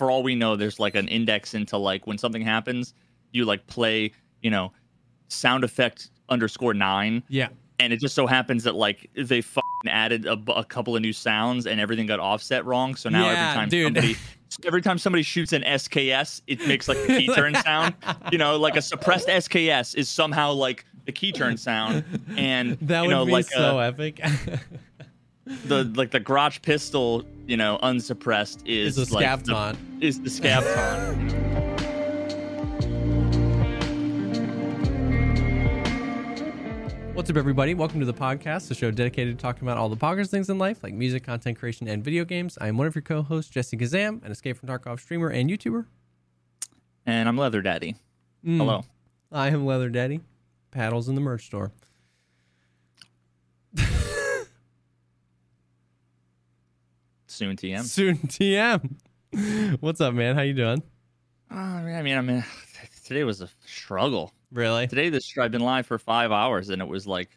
for all we know, there's like an index into like when something happens, you like play, you know, sound effect underscore nine, Yeah. and it just so happens that like they added a, a couple of new sounds and everything got offset wrong. So now Yeah, every time dude. somebody every time somebody shoots an SKS, it makes like a key turn sound. You know, like a suppressed SKS is somehow like the key turn sound, and That you would know be like so uh, epic. the like the garage pistol, you know, unsuppressed is It's a like the, is the scav taunt. What's up, everybody? Welcome to the pogcast, the show dedicated to talking about all the poggers things in life, like music, content creation, and video games. I am one of your co-hosts, Jesse Kazam, an Escape from Tarkov streamer and YouTuber. And I'm Leather Daddy. Mm. Hello. I am Leather Daddy. Paddles in the merch store. Soon TM. Soon TM. What's up, man? How you doing? Uh, I mean, I mean, today was a struggle. Really? Today, this I've been live for five hours, and it was like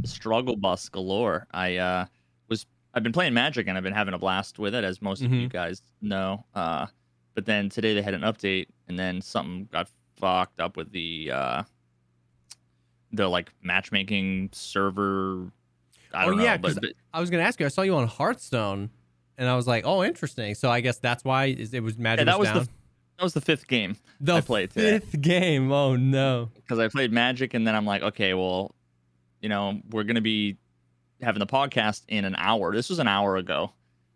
a struggle bus galore. I uh, was I've been playing Magic, and I've been having a blast with it, as most of you guys know. Uh, but then today they had an update, and then something got fucked up with the uh, the like matchmaking server. I Oh, don't yeah, know, but, but I was gonna ask you. I saw you on Hearthstone, and I was like, "Oh, interesting." So I guess that's why it was magic. yeah, that was down. the that was the fifth game the I played today. fifth game. Oh no. because I played Magic, and then I'm like, okay, well, you know, we're gonna be having the podcast in an hour. This was an hour ago.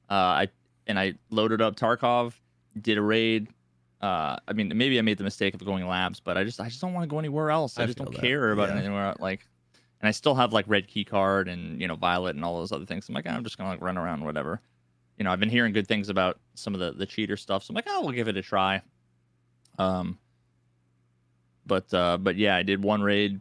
Uh, I and I loaded up Tarkov, did a raid. Uh, I mean, maybe I made the mistake of going labs, but I just I just don't want to go anywhere else. I, I just don't that, care about yeah. anywhere like. And I still have like red key card and you know violet and all those other things. I'm like, I'm just gonna like run around whatever. You know, I've been hearing good things about some of the the cheater stuff, so I'm like, oh, we'll give it a try. Um, but uh, but yeah, I did one raid,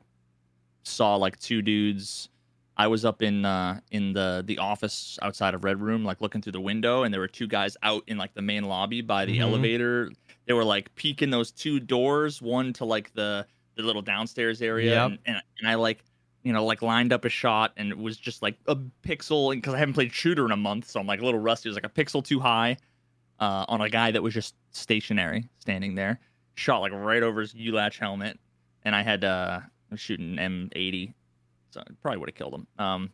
saw like two dudes. I was up in uh, in the the office outside of Red Room, like looking through the window, and there were two guys out in like the main lobby by the Mhm. elevator. They were like peeking those two doors, one to like the the little downstairs area, Yep. and, and and I like you know like lined up a shot, and it was just like a pixel, because I haven't played shooter in a month, so I'm like a little rusty. It was like a pixel too high uh, on a guy that was just stationary, standing there. Shot like right over his ULACH helmet, and I had uh, I was shooting M80, so I probably would have killed him. Um,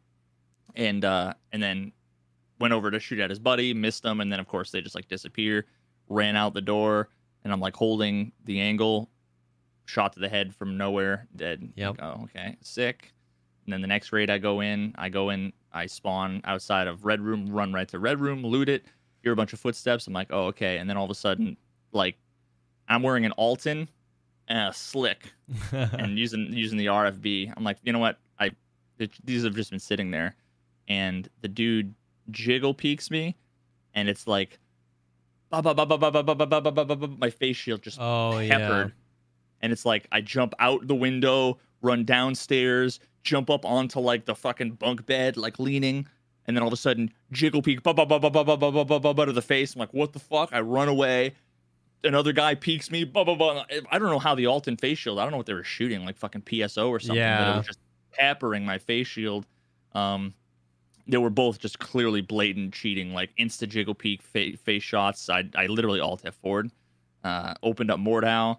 and uh, and then went over to shoot at his buddy, missed him, and then of course they just like disappear. Ran out the door, and I'm like holding the angle, shot to the head from nowhere, dead. Yep. Like, oh, okay, sick. And then the next raid I go in, I go in, I spawn outside of red room, run right to red room, loot it, hear a bunch of footsteps. I'm like, oh, okay. And then all of a sudden, like, I'm wearing an Altyn and a slick and using using the RFB. I'm like, you know what? I it, These have just been sitting there. And the dude jiggle peeks me, and it's like, my face shield just peppered. And it's like, I jump out the window, run downstairs, jump up onto like the fucking bunk bed, like leaning. And then all of a sudden, jiggle peek, ba ba ba ba ba ba ba ba ba ba to the face. I'm like, what the fuck? I run away. Another guy peeks me, ba ba ba. I don't know how the Altyn face shield. I don't know what they were shooting, like fucking PSO or something. But Yeah. it was just peppering my face shield. Um, they were both just clearly blatant cheating, like insta jiggle peek fa- face shots. I I literally alt F forward, uh, opened up Mordhau,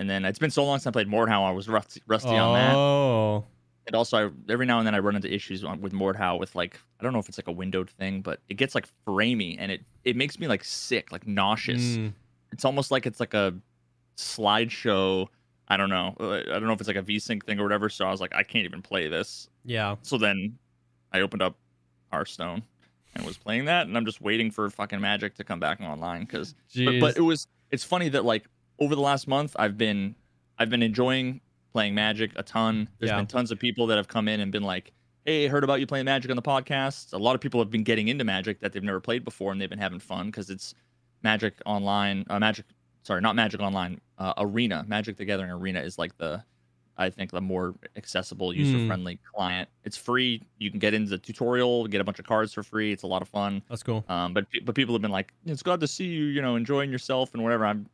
and then it's been so long since I played Mordhau. I was rusty, rusty on that. Oh. And also, I, every now and then I run into issues on, with Mordhau with like I don't know if it's like a windowed thing, but it gets like framey and it it makes me like sick, like nauseous. Mm. It's almost like it's like a slideshow. I don't know. Uh, I don't know if it's like a VSync thing or whatever. So I was like, I can't even play this. Yeah. So then I opened up Hearthstone and was playing that, and I'm just waiting for fucking Magic to come back online because. But, but it was it's funny that like over the last month I've been I've been enjoying playing Magic a ton. There's Yeah. been tons of people that have come in and been like, "Hey, heard about you playing Magic on the podcast." A lot of people have been getting into Magic that they've never played before, and they've been having fun because it's Magic Online. Uh, Magic, sorry, not Magic Online. Uh, Arena, Magic the Gathering Arena is like the I think the more accessible, user friendly client. It's free. You can get into the tutorial, get a bunch of cards for free. It's a lot of fun. That's cool. Um, but but people have been like, it's glad to see you, you know, enjoying yourself and whatever. I've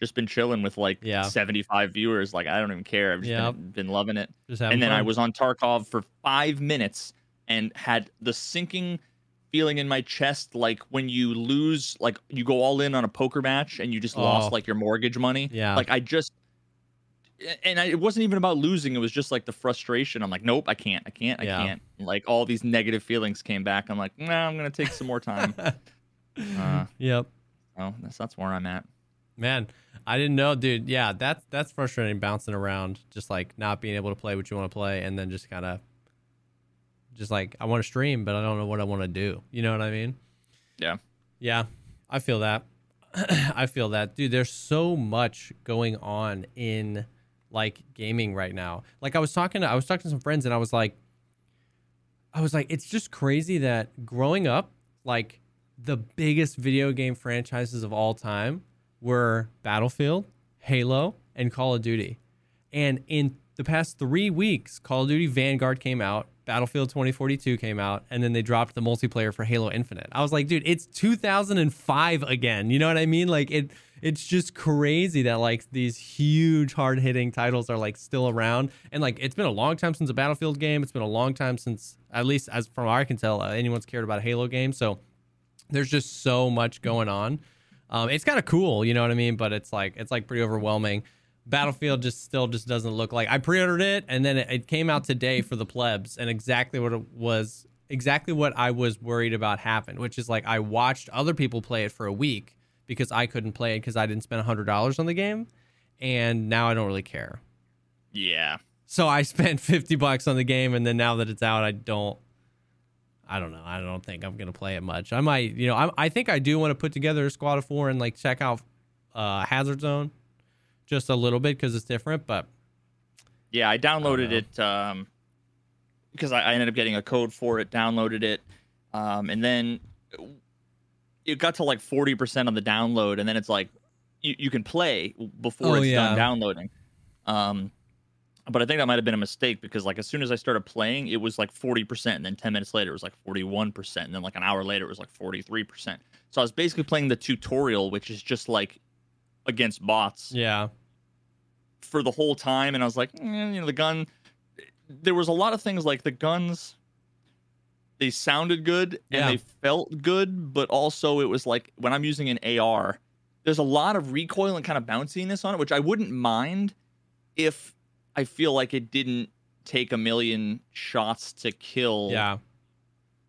just been chilling with like Yeah. 75 viewers. Like I don't even care. I've just Yep. been, been loving it. And then I was on Tarkov for five minutes and had the sinking feeling in my chest like when you lose like you go all in on a poker match and you just Oh. lost like your mortgage money. Yeah. Like I just and I, it wasn't even about losing. It was just like the frustration. I'm like, nope, I can't, I can't, I Yeah. can't. Like all these negative feelings came back. I'm like, nah, I'm gonna take some more time. uh, yep. well, that's that's where I'm at. Man, I didn't know, dude. Yeah, that's that's frustrating bouncing around, just like not being able to play what you want to play, and then just kind of, just like I want to stream, but I don't know what I want to do. You know what I mean? Yeah. Yeah, I feel that. I feel that, dude. There's so much going on in like gaming right now. Like I was talking, to, I was talking to some friends, and I was like, I was like, it's just crazy that growing up, like the biggest video game franchises of all time were Battlefield, Halo, and Call of Duty. And in the past three weeks, Call of Duty Vanguard came out, Battlefield 2042 came out, and then they dropped the multiplayer for Halo Infinite. I was like, dude, it's 2005 again. You know what I mean? Like it it's just crazy that like these huge hard hitting titles are like still around. And like it's been a long time since a Battlefield game. It's been a long time since, at least as from what I can tell, uh, anyone's cared about a Halo game. So there's just so much going on. Um, it's kind of cool, you know what I mean? But it's like it's like pretty overwhelming. Battlefield just still just doesn't look like I pre-ordered it and then it, it came out today for the plebs and exactly what it was exactly what I was worried about happened, which is like I watched other people play it for a week because I couldn't play it because I didn't spend hundred dollars on the game, and now I don't really care. Yeah. So I spent fifty bucks on the game, and then now that it's out, I don't. I don't know. I don't think I'm gonna play it much. I might, you know, I, I think I do want to put together a squad of four and like check out uh, Hazard Zone, just a little bit because it's different. But Yeah, I downloaded know. it um, because I, I ended up getting a code for it. Downloaded it, um, and then it got to like forty percent on the download, and then it's like you, you can play before Oh, it's yeah. done downloading. Um, but I think that might have been a mistake because like as soon as I started playing, it was like forty percent, and then ten minutes later it was like forty one percent, and then like an hour later it was like forty three percent. So I was basically playing the tutorial, which is just like against bots yeah, for the whole time and I was like, eh, you know, the gun there was a lot of things like the guns they sounded good and Yeah. they felt good, but also it was like when I'm using an AR, there's a lot of recoil and kind of bounciness on it, which I wouldn't mind if I feel like it didn't take a million shots to kill. yeah,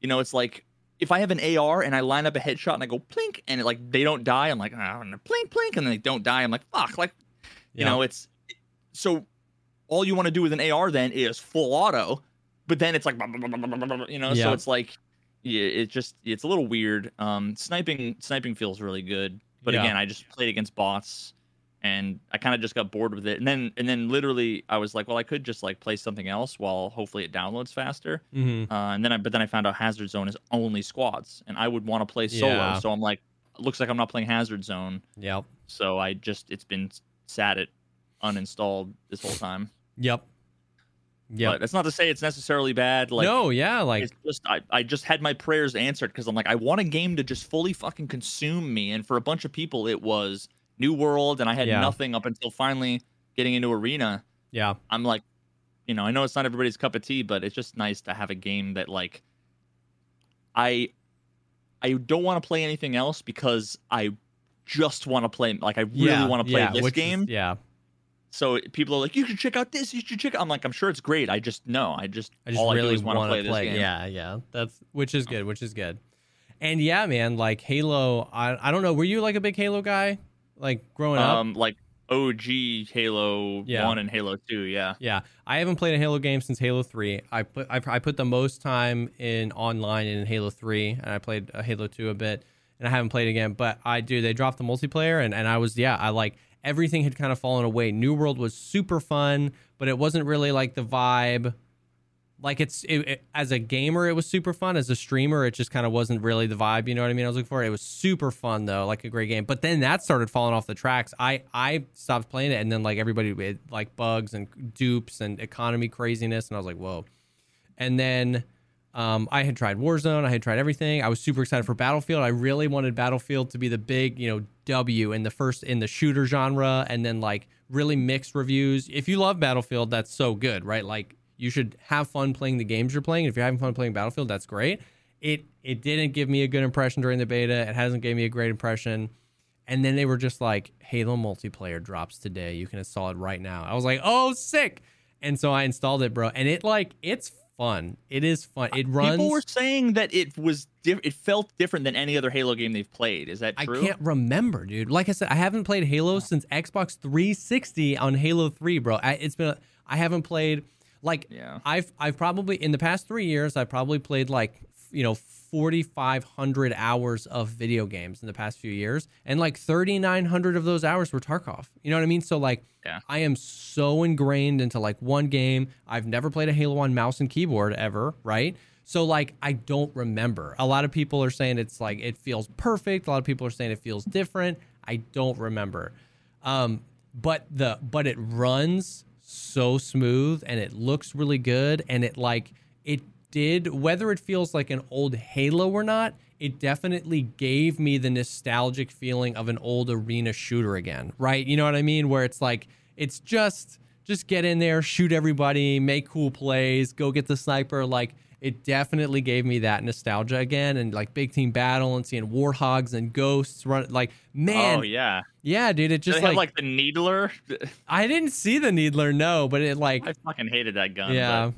You know, it's like if I have an AR and I line up a headshot and I go plink and it, like they don't die, I'm like, ah, plink plink, and then they don't die. I'm like, fuck, like you yeah. know, it's so all you want to do with an AR then is full auto, but then it's like you know, Yeah. so it's like yeah, it just it's a little weird. Um, sniping sniping feels really good, but Yeah. again, I just played against bots, and I kind of just got bored with it. And then and then literally I was like, well, I could just like play something else while hopefully it downloads faster. hmm Uh, and then I but then I found out Hazard Zone is only squads, and I would want to play solo. Yeah. So I'm like, looks like I'm not playing Hazard Zone. Yep, So I just it's been sat at uninstalled this whole time. yep. But that's not to say it's necessarily bad. Like no, yeah, like it's just I, I just had my prayers answered because I'm like I want a game to just fully fucking consume me. And for a bunch of people it was New World and I had Yeah. nothing up until finally getting into Arena. yeah, I'm like, you know, I know it's not everybody's cup of tea, but it's just nice to have a game that like I I don't want to play anything else because I just want to play like I really yeah, want to play yeah, this which is- game. yeah, So people are like, you should check out this. You should check. I'm like, I'm sure it's great. I just no. I just I just all really I do is want to play, play. this game. Yeah, yeah. That's which is oh. good, which is good. And yeah, man, like Halo. I I don't know. Were you like a big Halo guy, like growing up? Um, like OG Halo Yeah. One and Halo Two. Yeah. Yeah, I haven't played a Halo game since Halo Three. I put I, I put the most time in online in Halo Three, and I played uh, Halo Two a bit, and I haven't played again. But I do. They dropped the multiplayer, and and I was yeah, I like everything had kind of fallen away. New World was super fun, but it wasn't really like the vibe. Like it's it, it- as a gamer, it was super fun. As a streamer, it just kind of wasn't really the vibe. You know what I mean? I was looking for. It was super fun though, like a great game. But then that started falling off the tracks. I I stopped playing it, and then like everybody it, like bugs and dupes and economy craziness, and I was like, whoa. And then um, I had tried Warzone. I had tried everything. I was super excited for Battlefield. I really wanted Battlefield to be the big, you know, W in the first in the shooter genre, and then like really mixed reviews. If you love Battlefield, that's so good, right? Like you should have fun playing the games you're playing. If you're having fun playing Battlefield, that's great. it it didn't give me a good impression during the beta. It hasn't gave me a great impression. And then they were just like, Halo multiplayer drops today. You can install it right now. I was like, oh, sick. And so I installed it, bro. And it like it's fun. It is fun. It runs. People were saying that it was diff- it felt different than any other Halo game they've played. Is that true? I can't remember, dude. Like I said, I haven't played Halo since Xbox 360 on Halo 3, bro. I, it's been I haven't played like Yeah. I've I've probably in the past 3 years I've probably played like, you know, 4500 hours of video games in the past few years and like 3900 of those hours were Tarkov. You know what I mean? So like Yeah. I am so ingrained into like one game. I've never played a Halo on mouse and keyboard ever, right? So like I don't remember. A lot of people are saying it's like it feels perfect. A lot of people are saying it feels different. I don't remember. Um but the but it runs so smooth and it looks really good and it like it did whether it feels like an old Halo or not, it definitely gave me the nostalgic feeling of an old arena shooter again, right? You know what I mean? Where it's like it's just just get in there, shoot everybody, make cool plays, go get the sniper. Like it definitely gave me that nostalgia again, and like big team battle and seeing warthogs and ghosts run. Like man, oh yeah. yeah, dude, it Just like, have like the needler. I didn't see the needler, no, but it like I fucking hated that gun. yeah.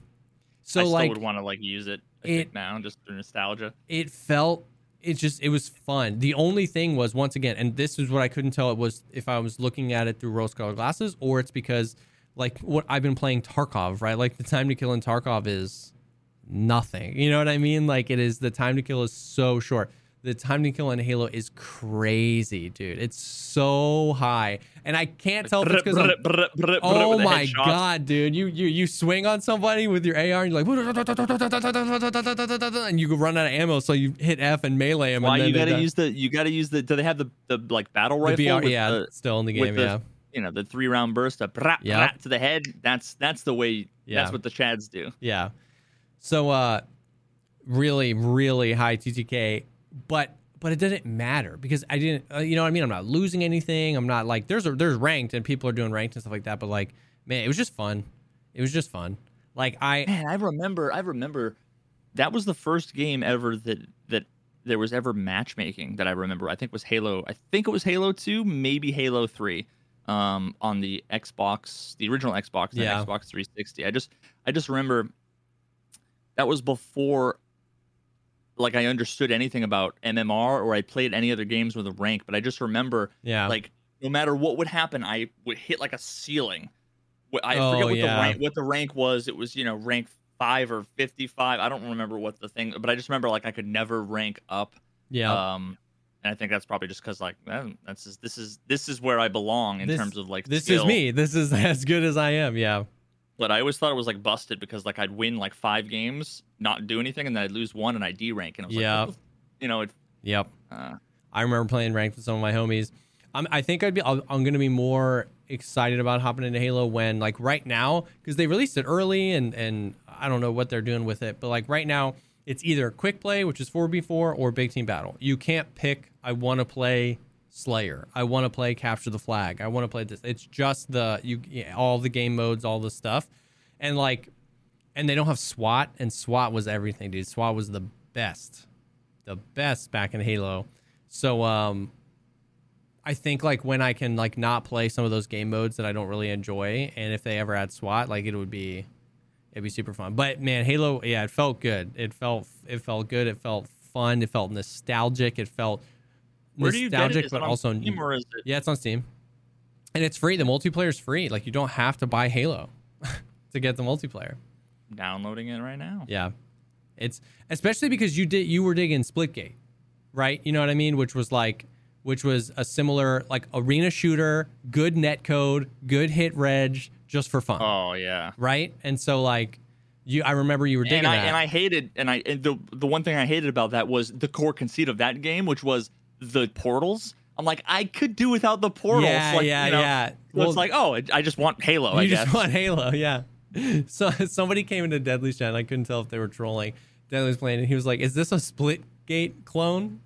So I like would want to like use it. It- now just for nostalgia. it felt it just it was fun. The only thing was once again, and this is what I couldn't tell it was if I was looking at it through rose colored glasses or it's because like what I've been playing Tarkov, right? Like the time to kill in Tarkov is nothing. You know what I mean? Like it is the time to kill is so short. The time to kill in Halo is crazy, dude. It's so high, and I can't tell if it's because Oh my god, dude! You you you swing on somebody with your AR and you're like, and you run out of ammo, so you hit F and melee him. Why and then you gotta use the you gotta use the do they have the the like battle rifle? Yeah, still in the game. yeah, you know the three round burst of Yep. to the head that's that's the way Yeah. that's what the chads do yeah. So, uh, really, really high TTK, but but it doesn't matter because I didn't. Uh, you know what I mean? I'm not losing anything. I'm not like there's a, there's ranked and people are doing ranked and stuff like that. But like, man, it was just fun. It was just fun. Like I man i remember i remember that was the first game ever that that there was ever matchmaking that i remember i think was halo i think it was halo 2 maybe halo 3 um on the xbox the original xbox Yeah. xbox 360 i just i just remember that was before like i understood anything about mmr or i played any other games with a rank but i just remember yeah like no matter what would happen, I would hit like a ceiling. I Oh, forget what yeah. the rank what the rank was. It was you know rank five or fifty five. I don't remember what the thing, but I just remember like I could never rank up. yeah. Um, and I think that's probably just because like man, that's just, this is this is where I belong in This- terms of like this skill. is me. This is as good as I am. Yeah. But I always thought it was like busted because like I'd win like five games, not do anything, and then I'd lose one and I D rank, and I was like, you know, it, Yep. uh, I remember playing ranked with some of my homies. I'm, I think I'd be. I'm going to be more excited about hopping into Halo when, like, right now, because they released it early, and and I don't know what they're doing with it, but like right now, it's either quick play, which is 4v4, or big team battle. You can't pick. I want to play Slayer. I want to play Capture the Flag. I want to play this. It's just the you all the game modes, all the stuff, and like, and they don't have SWAT, and SWAT was everything, dude. SWAT was the best, the best back in Halo. So um I think like when I can like not play some of those game modes that I don't really enjoy, and if they ever add SWAT, like it would be, it'd be super fun. But man, Halo, yeah, it felt good. It felt it felt good. It felt fun. It felt nostalgic. It felt where do you get nostalgic, but also Steam or is it? yeah, it's on Steam, and it's free. The multiplayer is free. Like you don't have to buy Halo to get the multiplayer. downloading it right now? Yeah, it's especially because you did you were digging Splitgate, right? You know what I mean? Which was like, which was a similar like arena shooter, good net code, good hit reg, just for fun, Oh yeah. right? And so like, you I remember you were digging and I that. and I hated and I and the the one thing I hated about that was the core conceit of that game, which was the portals. I'm like, I could do without the portals. yeah, like, yeah, you know, yeah. so it's like, oh, I just want Halo. I guess. just want Halo, yeah. So somebody came into Deadly's chat. and I couldn't tell if they were trolling. Deadly was playing, and he was like, "Is this a Splitgate clone?"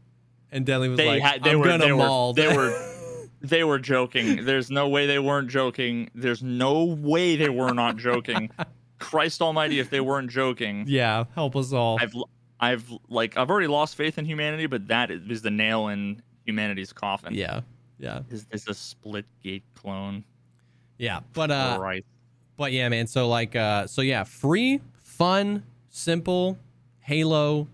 And Deadly was they like, had, they "I'm were, gonna they maul." were, they were, they were joking. There's no way they weren't joking. There's no way they were not joking. Christ Almighty, if they weren't joking, yeah, help us all. I've I've like I've already lost faith in humanity, but that is, the nail in humanity's coffin. Yeah, yeah, is is a split gate clone. Yeah, but uh, right. But yeah, man. So like, uh, so yeah, free, fun, simple, Halo.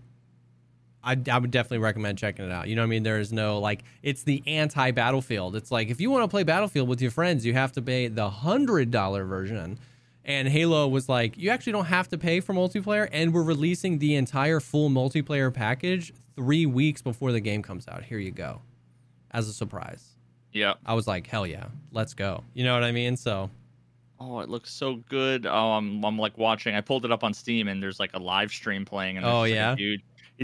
I, I would definitely recommend checking it out. You know what I mean? There is no like, it's the anti Battlefield. It's like if you want to play Battlefield with your friends, you have to pay the hundred dollar version. And Halo was like, you actually don't have to pay for multiplayer, and we're releasing the entire full multiplayer package three weeks before the game comes out. Here you go, as a surprise. Yeah. I was like, hell yeah, let's go. You know what I mean? So Oh, it looks so good. Oh, I'm, I'm like watching. I pulled it up on Steam and there's like a live stream playing. And oh like yeah, dude,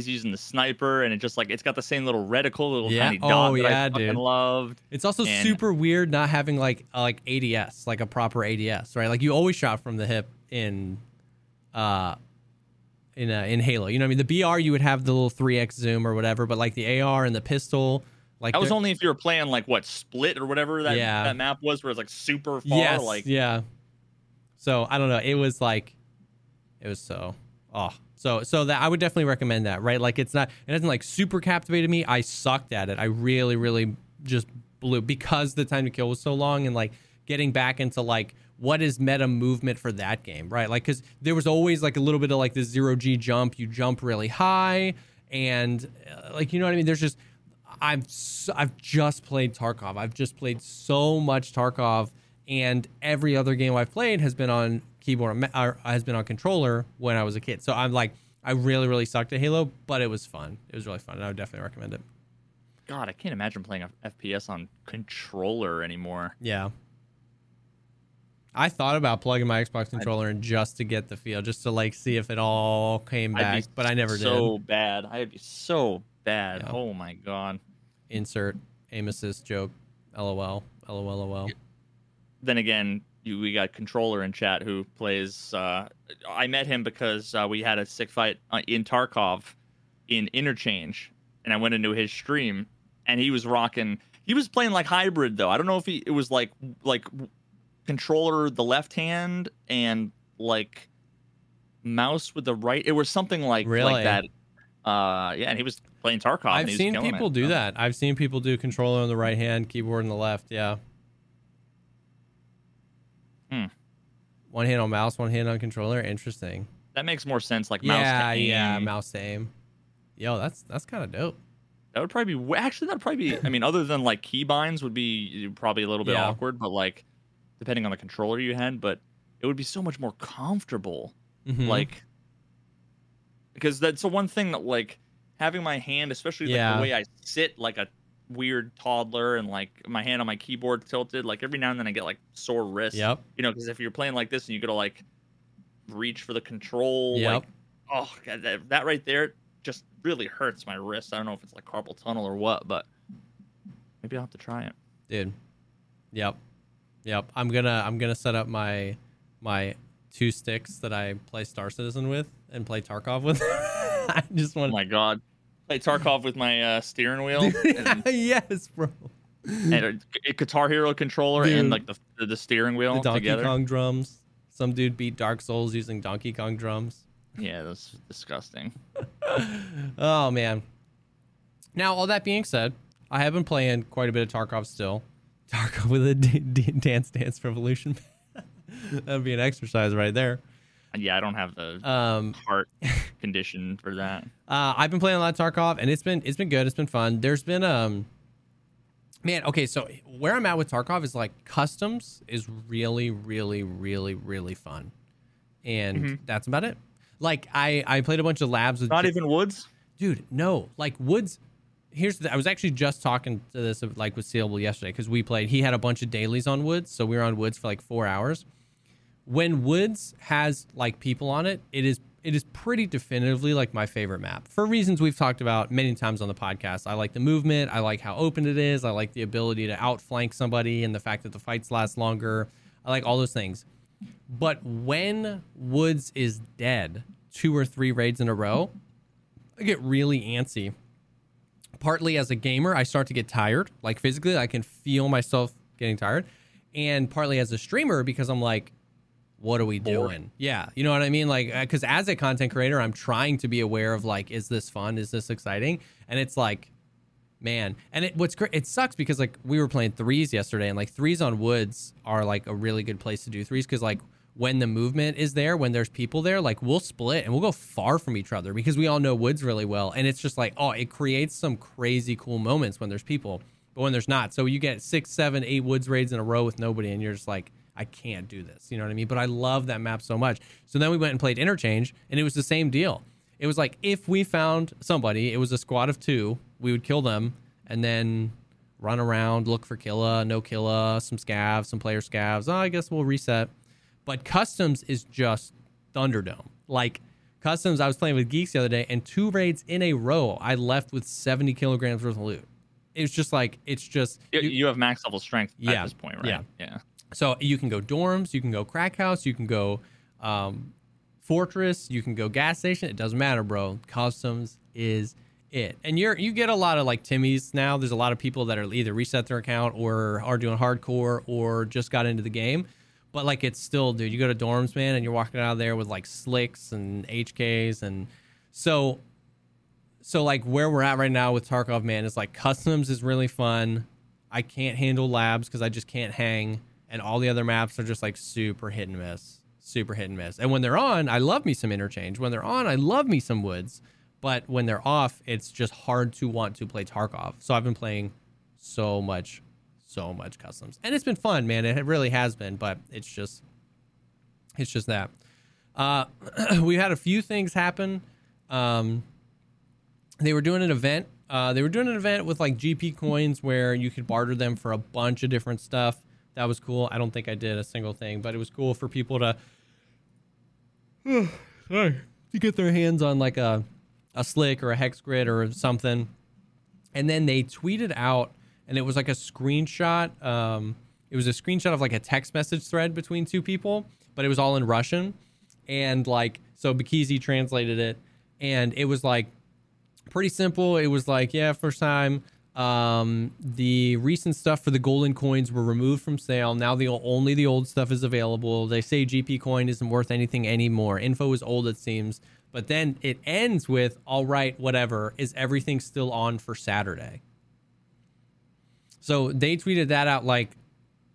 he's using the sniper and it just like it's got the same little reticle, little yeah. tiny dot oh, that yeah, I fucking dude. loved. It's also And- super weird not having like uh, like ADS, like a proper ADS, right? Like you always shot from the hip in uh in uh, in Halo. You know what I mean? The BR you would have the little 3x zoom or whatever, but like the AR and the pistol like That was only if you were playing like what split or whatever that Yeah. that map was, where it's like super far. yes, Like yeah. So I don't know. It was like, it was so oh so so that I would definitely recommend that. Right? Like it's not it hasn't like super captivated me. I sucked at it. I really really just blew because the time to kill was so long and like getting back into like what is meta movement for that game right like because there was always like a little bit of like the zero g jump you jump really high and uh, like you know what i mean there's just I've I've just played Tarkov. I've just played so much Tarkov, and every other game I've played has been on keyboard or has been on controller when I was a kid. So I'm like, I really really sucked at Halo, but it was fun. It was really fun, and I would definitely recommend it. God, I can't imagine playing a FPS on controller anymore. Yeah. I thought about plugging my Xbox controller in just to get the feel, just to like see if it all came back, but I never so did. So bad. I'd be so bad. Yeah. Oh my god. Insert aim assist joke, lol, lol, lol. then again, you, we got controller in chat who plays. Uh, I met him because uh, we had a sick fight uh, in Tarkov in Interchange, and I went into his stream, and he was rocking. He was playing like hybrid though. I don't know if he it was like like controller the left hand and like mouse with the right. It was something like Really? like that. Uh, yeah, and he was playing Tarkov. I've he seen people it, do so. that. I've seen people do controller on the right hand, keyboard on the left. Yeah. Hmm. One hand on mouse, one hand on controller. Interesting. That makes more sense. Like mouse. yeah, to yeah, mouse to aim. Yo, that's that's kind of dope. That would probably be actually that'd probably be. I mean, other than like keybinds would be probably a little bit Yeah. awkward, but like depending on the controller you had, but it would be so much more comfortable. Mm-hmm. Like because that's the one thing that like having my hand, especially like Yeah. the way I sit, like a weird toddler, and like my hand on my keyboard tilted. Like every now and then I get like sore wrists. Yep. You know, because if you're playing like this and you gotta like reach for the control, Yep. like oh God, that, that right there just really hurts my wrist. I don't know if it's like carpal tunnel or what, but maybe I'll have to try it. Dude. Yep. Yep. I'm gonna I'm gonna set up my my two sticks that I play Star Citizen with and play Tarkov with. I just want. Oh my god. Play Tarkov with my uh, steering wheel yes, bro. and a, a Guitar Hero controller Dude. and like the the steering wheel The Donkey together. Kong drums. Some dude beat Dark Souls using Donkey Kong drums. Yeah, that's disgusting. oh man. Now, all that being said, I have been playing quite a bit of Tarkov still. Tarkov with a d- d- Dance Dance Revolution. That'd be an exercise right there. Yeah, I don't have the Um, heart condition for that. uh, I've been playing a lot of Tarkov, and it's been it's been good. It's been fun. There's been um, man. Okay, so where I'm at with Tarkov is like customs is really, really, really, really fun, and Mhm. that's about it. Like I I played a bunch of labs with Not even Woods. dude no like woods here's the i was actually just talking to this like with sealable yesterday because we played he had a bunch of dailies on woods so we were on woods for like four hours when woods has like people on it it is it is pretty definitively like my favorite map for reasons we've talked about many times on the podcast i like the movement i like how open it is i like the ability to outflank somebody and the fact that the fights last longer i like all those things but when woods is dead two or three raids in a row I get really antsy. Partly as a gamer, I start to get tired. Like physically, I can feel myself getting tired. And partly as a streamer, because I'm like, what are we doing? Yeah, you know what I mean? Like, uh, because as a content creator, I'm trying to be aware of like, is this fun? Is this exciting? And it's like, man, and it what's great. It sucks because like we were playing threes yesterday, and like threes on woods are like a really good place to do threes because like when the movement is there, when there's people there, like we'll split and we'll go far from each other because we all know woods really well, and it's just like, oh, it creates some crazy cool moments when there's people, but when there's not, so you get six, seven, eight woods raids in a row with nobody, and you're just like. I can't do this. You know what I mean? But I love that map so much. So then we went and played interchange, and it was the same deal. It was like if we found somebody, it was a squad of two, we would kill them and then run around, look for killa, no killa, some scavs, some player scavs. Oh, I guess we'll reset. But customs is just Thunderdome. Like customs, I was playing with geeks the other day, and two raids in a row, I left with 70 kilograms worth of loot. It was just like it's just You, you- you have max level strength Yeah, at this point, right? yeah. Yeah. So you can go dorms, you can go crack house, you can go um, fortress, you can go gas station. It doesn't matter, bro. Customs is it. And you're you get a lot of like Timmy's now. There's a lot of people that are either reset their account or are doing hardcore or just got into the game. But like it's still, dude. You go to dorms, man, and you're walking out of there with like slicks and HKs, and so so like where we're at right now with Tarkov, man, is like customs is really fun. I can't handle labs because I just can't hang, and all the other maps are just like super hit and miss, super hit and miss. And when they're on, I love me some interchange. When they're on, I love me some woods. But when they're off, it's just hard to want to play Tarkov. So I've been playing so much, so much customs, and it's been fun, man. It really has been, but it's just, it's just that. Uh, we had a few things happen. Um, they were doing an event. Uh, they were doing an event with like GP coins where you could barter them for a bunch of different stuff. That was cool. I don't think I did a single thing, but it was cool for people to to get their hands on like a a slick or a hex grid or something. And then they tweeted out, and it was like a screenshot. Um, it was a screenshot of like a text message thread between two people, but it was all in Russian. And like, so Bakeezy translated it, and it was like pretty simple. It was like, yeah, first time. Um, the recent stuff for the golden coins were removed from sale. Now the only the old stuff is available. They say GP coin isn't worth anything anymore. Info is old, it seems. But then it ends with, all right, whatever. Is everything still on for Saturday? So they tweeted that out like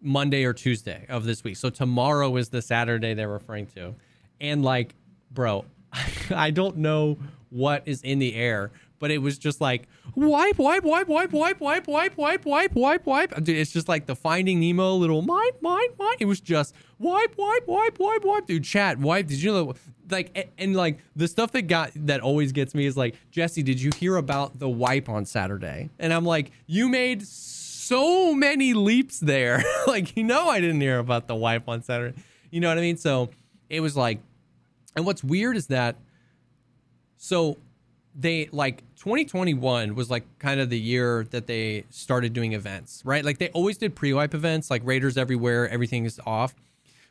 Monday or Tuesday of this week. So tomorrow is the Saturday they're referring to. And like, bro, I don't know what is in the air, but it was just like wipe, wipe, wipe, wipe, wipe, wipe, wipe, wipe, wipe, wipe, wipe. Dude, it's just like the Finding Nemo little mine, mine, mine. It was just wipe, wipe, wipe, wipe, wipe. Dude, chat, wipe. Did you know? Like, and, and like the stuff that got that always gets me is like, Jesse, did you hear about the wipe on Saturday? And I'm like, you made so many leaps there. like, you know, I didn't hear about the wipe on Saturday. You know what I mean? So it was like, and what's weird is that, so they like 2021 was like kind of the year that they started doing events, right? Like they always did pre-wipe events, like Raiders everywhere, everything is off.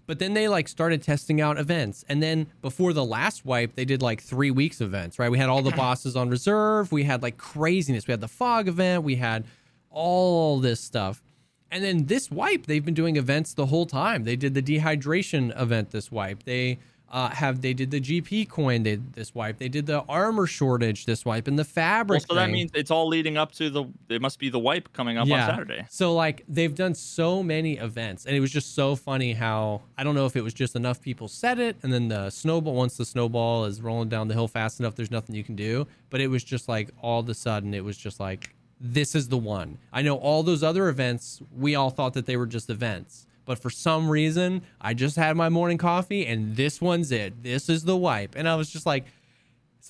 But then they like started testing out events. And then before the last wipe, they did like three weeks events, right? We had all the bosses on reserve. We had like craziness. We had the fog event. We had all this stuff. And then this wipe, they've been doing events the whole time. They did the dehydration event this wipe. They uh, have they did the GP coin they, this wipe. They did the armor shortage this wipe and the Well, fabric. so that thing. means it's all leading up to the. It must be the wipe coming up on Saturday. So like they've done so many events, and it was just so funny how I don't know if it was just enough people said it, and then the snowball once the snowball is rolling down the hill fast enough, there's nothing you can do. But it was just like all of a sudden, it was just like this is the one. I know all those other events, we all thought that they were just events. But for some reason, I just had my morning coffee and this one's it. This is the wipe. And I was just like,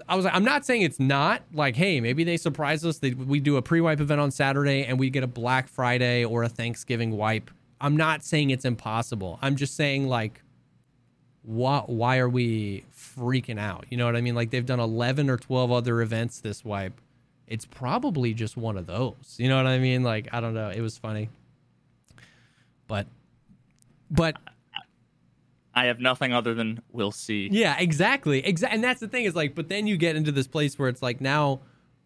I was like, I'm not saying it's not like, hey, maybe they surprise us. They, we do a pre-wipe event on Saturday and we get a Black Friday or a Thanksgiving wipe. I'm not saying it's impossible. I'm just saying like, why why are we freaking out? You know what I mean? Like they've done 11 or 12 other events this wipe. It's probably just one of those. You know what I mean? Like I don't know. It was funny, but but I have nothing other than we'll see. Yeah, exactly. Exactly. And that's the thing is like, but then you get into this place where it's like now,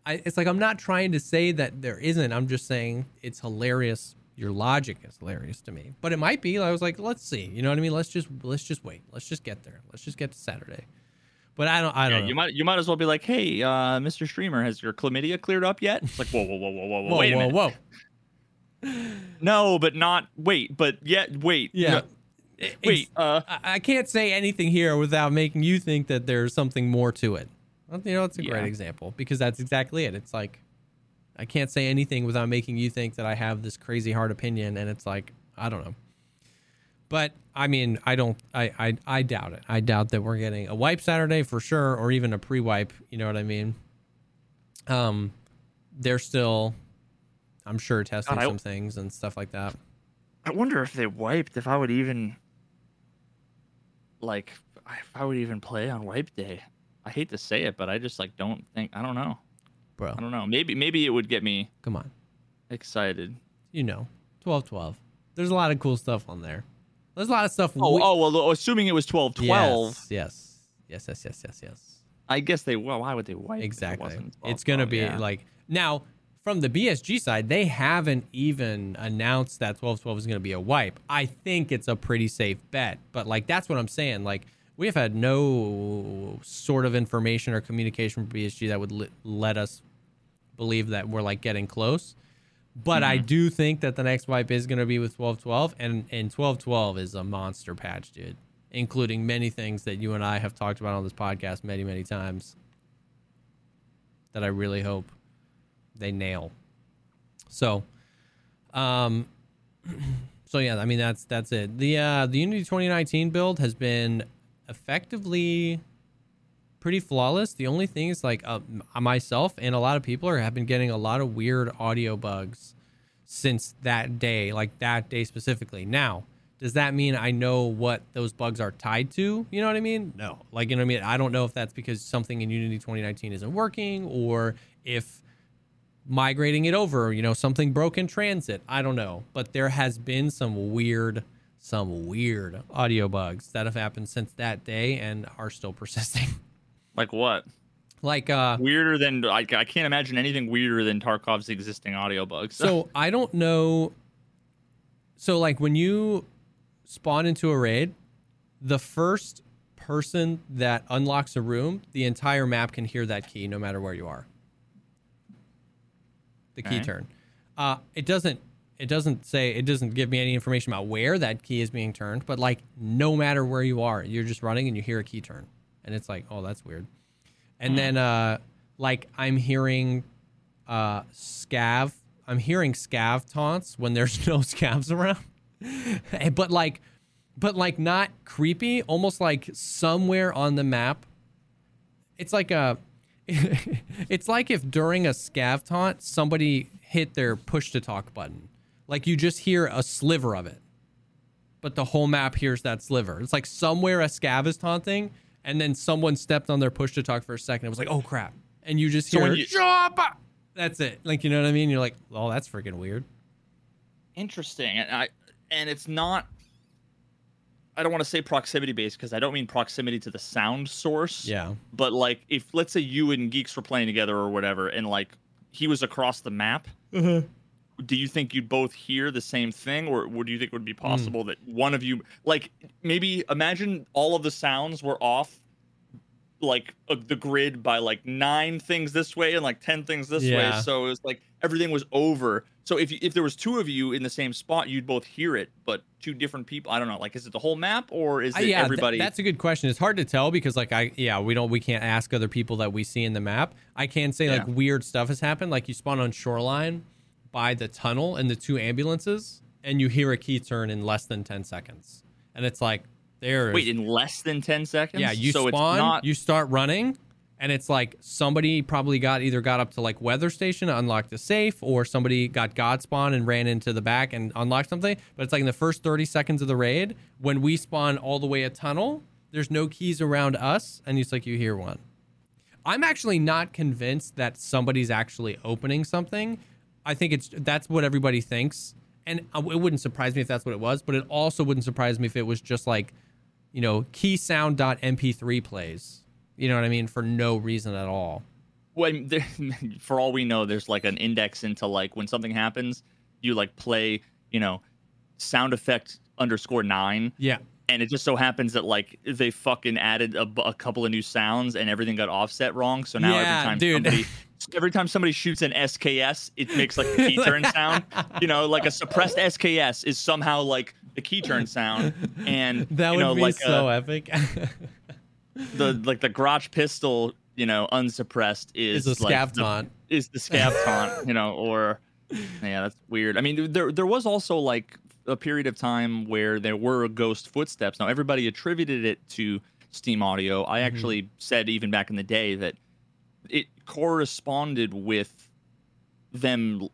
I, it's like I'm not trying to say that there isn't. I'm just saying it's hilarious your logic is hilarious to me. But it might be. I was like, let's see. You know what I mean? Let's just let's just wait. Let's just get there. Let's just get to Saturday. But I don't. I don't. Yeah, know. you might you might as well be like, hey, uh, Mr. Streamer, has your chlamydia cleared up yet? It's like, whoa, whoa, whoa, whoa, whoa, whoa, whoa, wait whoa, minute. whoa. No, but not wait, but yet wait. Yeah. No, wait. Uh, I, can't say anything here without making you think that there's something more to it. You know, it's a great example because that's exactly it. It's like I can't say anything without making you think that I have this crazy hard opinion, and it's like I don't know. But I mean, I don't. I I, I doubt it. I doubt that we're getting a wipe Saturday for sure, or even a pre-wipe. You know what I mean? Um, they're still, I'm sure, testing God, I- some things and stuff like that. I wonder if they wiped. If I would even like, if I would even play on wipe day. I hate to say it, but I just like don't think. I don't know. Bro, I don't know. Maybe maybe it would get me come on. excited. you know, twelve twelve. There's a lot of cool stuff on there. There's a lot of stuff. Oh, we- oh well. Assuming it was twelve twelve, Yes, yes, yes, yes, yes, yes, yes. I guess they. Well, why would they wipe? if it Exactly. wasn't It's gonna be Yeah. like now from the BSG side, they haven't even announced that twelve twelve is gonna be a wipe. I think it's a pretty safe bet, but like that's what I'm saying. Like we have had no sort of information or communication from BSG that would li- let us believe that we're like getting close. But I mm-hmm. do think that the next wipe is going to be with 1212 and and 1212 is a monster patch, dude, including many things that you and I have talked about on this podcast many many times that I really hope they nail. So um so yeah, I mean that's that's it. The uh the Unity 2019 build has been effectively pretty flawless. The only thing is like uh, myself and a lot of people are have been getting a lot of weird audio bugs since that day, like that day specifically. Now, does that mean I know what those bugs are tied to? You know what I mean? No. Like you know what I mean? I don't know if that's because something in Unity 2019 isn't working or if migrating it over, you know, something broke in transit. I don't know. But there has been some weird some weird audio bugs that have happened since that day and are still persisting. like what? like uh Weirder than I, I can't imagine anything weirder than Tarkov's existing audio bugs. so I don't know so like when you spawn into a raid, the first person that unlocks a room, the entire map can hear that key no matter where you are. The key Okay. turn. Uh it doesn't it doesn't say it doesn't give me any information about where that key is being turned, but like no matter where you are, you're just running and you hear a key turn. And it's like, "Oh, that's weird." And then uh like I'm hearing uh scav i'm hearing scav taunts when there's no scavs around but like but like not creepy almost like somewhere on the map it's like a it's like if during a scav taunt somebody hit their push to talk button. Like you just hear a sliver of it but the whole map hears that sliver. It's like somewhere a scav is taunting and then someone stepped on their push to talk for a second it was like oh crap. And you just So hear you- "Jabba!" that's it. Like you know what i mean? You're like oh that's freaking weird. Interesting. And i and it's not i don't want to say proximity based because i don't mean proximity to the sound source yeah. but like if let's say you and geeks were playing together or whatever and like he was across the map mm-hmm. do you think you'd both hear the same thing or would you think it would be mm. possible that one of you like maybe imagine all of the sounds were off like uh, the grid by like nine things this way and like 10 things this Yeah. way so it was like everything was over so if you, if there was two of you in the same spot you'd both hear it but two different people i don't know like is it the whole map or is Uh, it yeah, th- everybody that's a good question. It's hard to tell because like I yeah, we don't we can't ask other people that we see in the map. I can say like weird stuff has happened. Like you spawn on shoreline by the tunnel and the two ambulances and you hear a key turn in less than 10 seconds. And it's like there wait in less than 10 seconds Yeah, you so spawn, not you start running, and it's like somebody probably got either got up to like weather station, unlocked a safe, or somebody got God spawn and ran into the back and unlocked something. But it's like in the first 30 seconds of the raid, when we spawn all the way a tunnel, there's no keys around us, and it's like you hear one. I'm actually not convinced that somebody's actually opening something. I think it's that's what everybody thinks, and uh, it wouldn't surprise me if that's what it was. But it also wouldn't surprise me if it was just like, you know, keysound.mp3 plays. You know what I mean? For no reason at all. when there, for all we know there's like an index into like when something happens you like play you know, sound effect underscore nine, Yeah. and it just so happens that like they fucking added a, a couple of new sounds and everything got offset wrong. So now Yeah, every time dude. somebody every time somebody shoots an SKS, it makes like a key turn sound. You know, like a suppressed SKS is somehow like the key turn sound, and That you would know be like so uh, epic. the like the Grach pistol, you know, unsuppressed is Is a like the- is the scav taunt, you know, or yeah, that's weird. I mean, there there was also like a period of time where there were ghost footsteps. Now everybody attributed it to Steam Audio. I Mm-hmm. actually said even back in the day that it corresponded with them.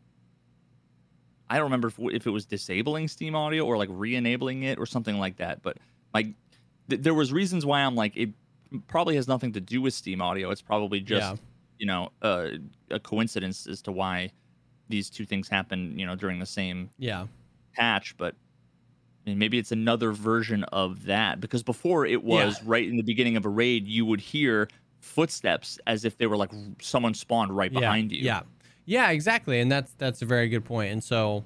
I don't remember if, if it was disabling Steam Audio or like re-enabling it or something like that. But like, th- there was reasons why I'm like it probably has nothing to do with Steam Audio. It's probably just Yeah. you know uh, a coincidence as to why these two things happen. You know during the same yeah. patch, but I mean, maybe it's another version of that because before it was Yeah. right in the beginning of a raid, you would hear footsteps as if they were like someone spawned right behind yeah, you. Yeah, yeah, exactly, and that's that's a very good point. And so,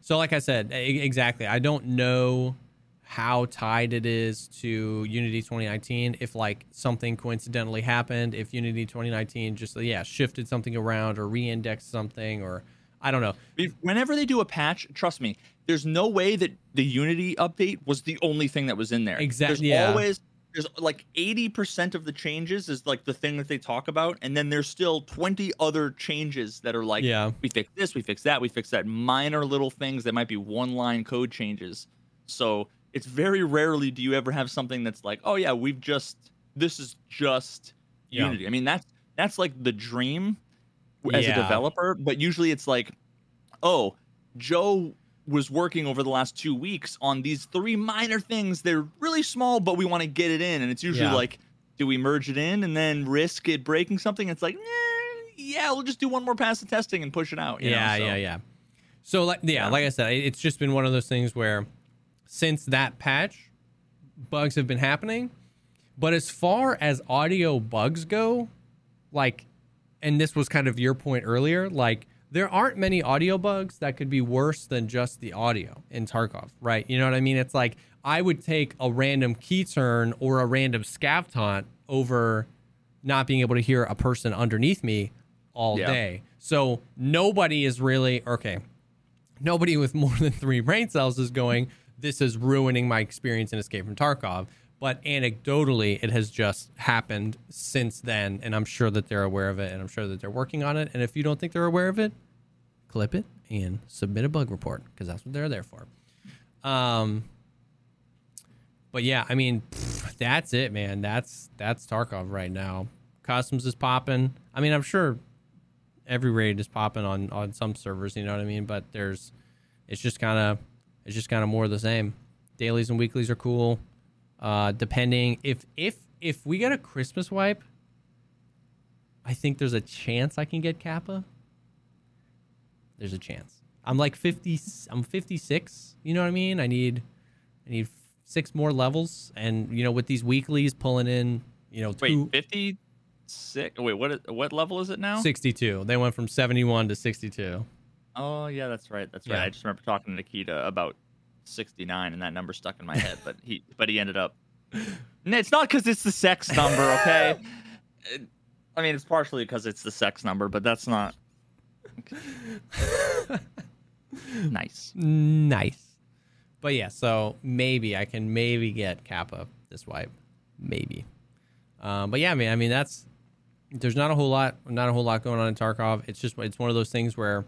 so like I said, e- exactly, I don't know how tied it is to Unity 2019. If like something coincidentally happened, if Unity 2019 just yeah shifted something around or re-indexed something, or I don't know. Whenever they do a patch, trust me, there's no way that the Unity update was the only thing that was in there. Exactly. There's yeah. always there's like 80% of the changes is like the thing that they talk about, and then there's still 20 other changes that are like Yeah. we fix this, we fix that, we fix that. Minor little things that might be one line code changes. So it's very rarely do you ever have something that's like, oh yeah, we've just this is just Yeah. Unity. I mean that's that's like the dream as Yeah. a developer, but usually it's like, oh, Joe was working over the last two weeks on these three minor things. They're really small, but we want to get it in. And it's usually Yeah. like, do we merge it in and then risk it breaking something? It's like, eh, yeah, we'll just do one more pass of testing and push it out. you know? yeah, So- yeah, yeah. So like yeah, Yeah. like I said, it's just been one of those things where since that patch, bugs have been happening. But as far as audio bugs go, like and this was kind of your point earlier, like there aren't many audio bugs that could be worse than just the audio in Tarkov, right? You know what I mean? It's like I would take a random key turn or a random scav taunt over not being able to hear a person underneath me all Yeah. day. So nobody is really okay. Nobody with more than three brain cells is going, this is ruining my experience in Escape from Tarkov. But anecdotally, it has just happened since then. And I'm sure that they're aware of it and I'm sure that they're working on it. And if you don't think they're aware of it, clip it and submit a bug report because that's what they're there for. Um, but yeah, I mean, pff, that's it, man. That's that's Tarkov right now. Customs is popping. I mean, I'm sure every raid is popping on on some servers. You know what I mean? But there's, it's just kind of, it's just kind of more of the same. Dailies and weeklies are cool. Uh, depending if if if we get a Christmas wipe, I think there's a chance I can get Kappa. There's a chance. I'm like 50. I'm 56. You know what I mean? I need, I need six more levels, and you know, with these weeklies pulling in, you know, Wait, two, 56? Wait, what, what level is it now? 62. They went from 71 to 62. Oh, yeah, that's right. That's right. Yeah. I just remember talking to Nikita about 69 and that number stuck in my head, but he but he ended up it's not cuz it's the sex number, okay? I mean, it's partially because it's the sex number, but that's not nice. Nice. But yeah, so maybe I can maybe get Kappa this wipe, maybe. Um, but yeah, I mean, I mean that's there's not a whole lot, not a whole lot going on in Tarkov. It's just it's one of those things where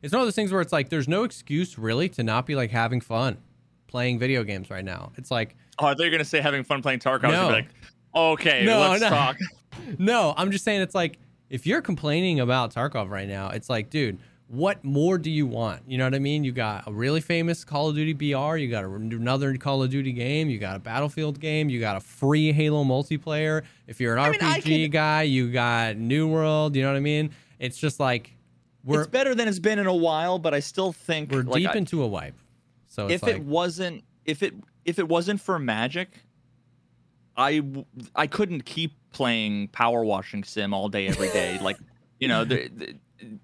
it's one of those things where it's like there's no excuse really to not be like having fun playing video games right now. It's like Oh, I thought you were gonna say having fun playing Tarkov. No. gonna be like, okay, No, let's no. talk. No, I'm just saying it's like if you're complaining about Tarkov right now, it's like, dude, what more do you want? You know what I mean? You got a really famous Call of Duty BR, you got another Call of Duty game, you got a Battlefield game, you got a free Halo multiplayer. If you're an I mean, RPG could- guy, you got New World. You know what I mean? It's just like we're it's better than it's been in a while, but I still think we're like, deep I- into a wipe. So it's if like, it wasn't if it if it wasn't for magic i i couldn't keep playing power washing sim all day every day like you know the, the,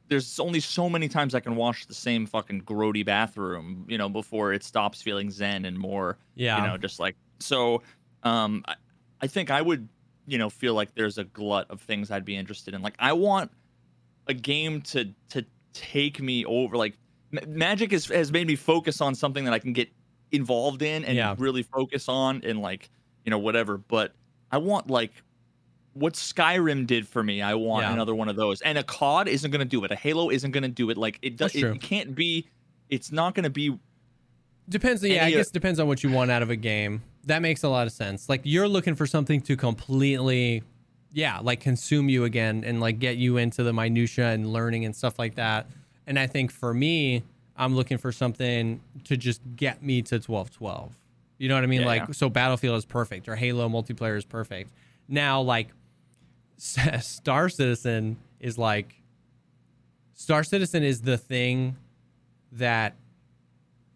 there's only so many times I can wash the same fucking grody bathroom, you know, before it stops feeling zen and more, Yeah. you know, just like so. Um, I, I think I would, you know, feel like there's a glut of things I'd be interested in. Like I want a game to to take me over. Like M- Magic has has made me focus on something that I can get involved in and Yeah. really focus on and like you know whatever. But I want like what Skyrim did for me. I want Yeah. another one of those. And a COD isn't going to do it. A Halo isn't going to do it. Like it does. True. It can't be. It's not going to be. Depends. Yeah, I guess depends on what you want out of a game. That makes a lot of sense. Like you're looking for something to completely, yeah, like consume you again and like get you into the minutia and learning and stuff like that. And I think for me, I'm looking for something to just get me to 12-12. You know what I mean? Yeah. Like so, Battlefield is perfect or Halo multiplayer is perfect. Now, like Star Citizen is like Star Citizen is the thing that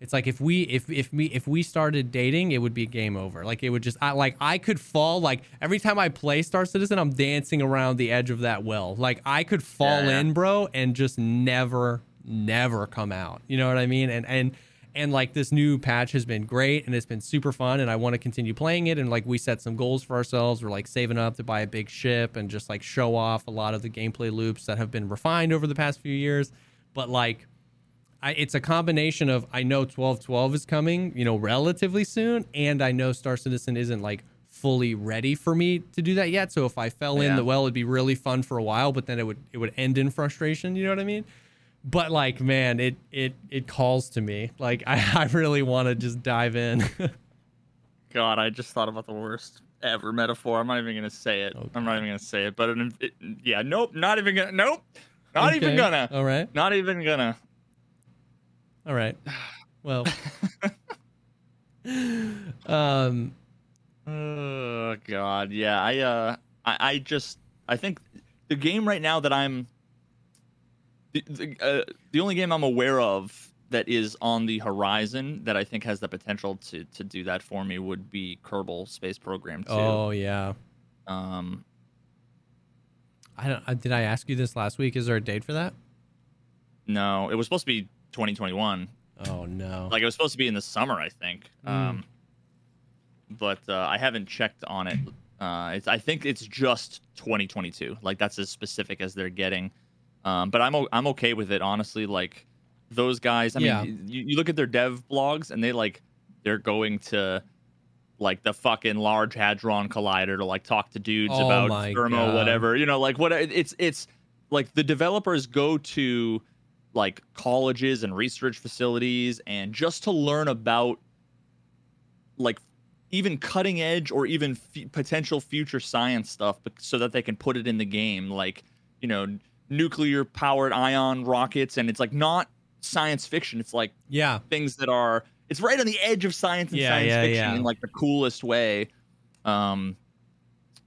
it's like if we if if me if we started dating, it would be game over. Like it would just I like I could fall like every time I play Star Citizen, I'm dancing around the edge of that well. Like I could fall Yeah. in, bro, and just never never come out. You know what I mean? And and and like this new patch has been great and it's been super fun and I want to continue playing it and like we set some goals for ourselves. We're like saving up to buy a big ship and just like show off a lot of the gameplay loops that have been refined over the past few years. But like I, it's a combination of I know 1212 is coming, you know, relatively soon, and I know Star Citizen isn't like fully ready for me to do that yet. So if I fell in the well, it'd be really fun for a while, but then it would it would end in frustration. You know what I mean? But like, man, it it it calls to me. Like I, I really want to just dive in. God, I just thought about the worst ever metaphor. I'm not even gonna say it. Oh, I'm not even gonna say it. But it, it, yeah, nope, not even gonna. Nope, not even gonna. All right, Not even gonna. all right. Well, um, Oh God, yeah. I uh, I, I just I think the game right now that I'm the the, uh, the only game I'm aware of that is on the horizon that I think has the potential to to do that for me would be Kerbal Space Program 2. oh yeah. Um, I don't. uh, Did I ask you this last week? Is there a date for that? no, it was supposed to be 2021. Oh no. Like it was supposed to be in the summer, I think. Mm. Um, but uh, I haven't checked on it. Uh, it's I think it's just 2022. Like that's as specific as they're getting. Um, but I'm I'm okay with it honestly. Like those guys. I Yeah. mean, you, you look at their dev blogs and they like they're going to like the fucking Large Hadron Collider to like talk to dudes Oh about thermo God. whatever. You know, like what it's it's like the developers go to like colleges and research facilities and just to learn about like even cutting edge or even f- potential future science stuff so that they can put it in the game like you know nuclear powered ion rockets and it's like not science fiction it's like yeah. things that are it's right on the edge of science and Yeah, science yeah, fiction yeah. in like the coolest way um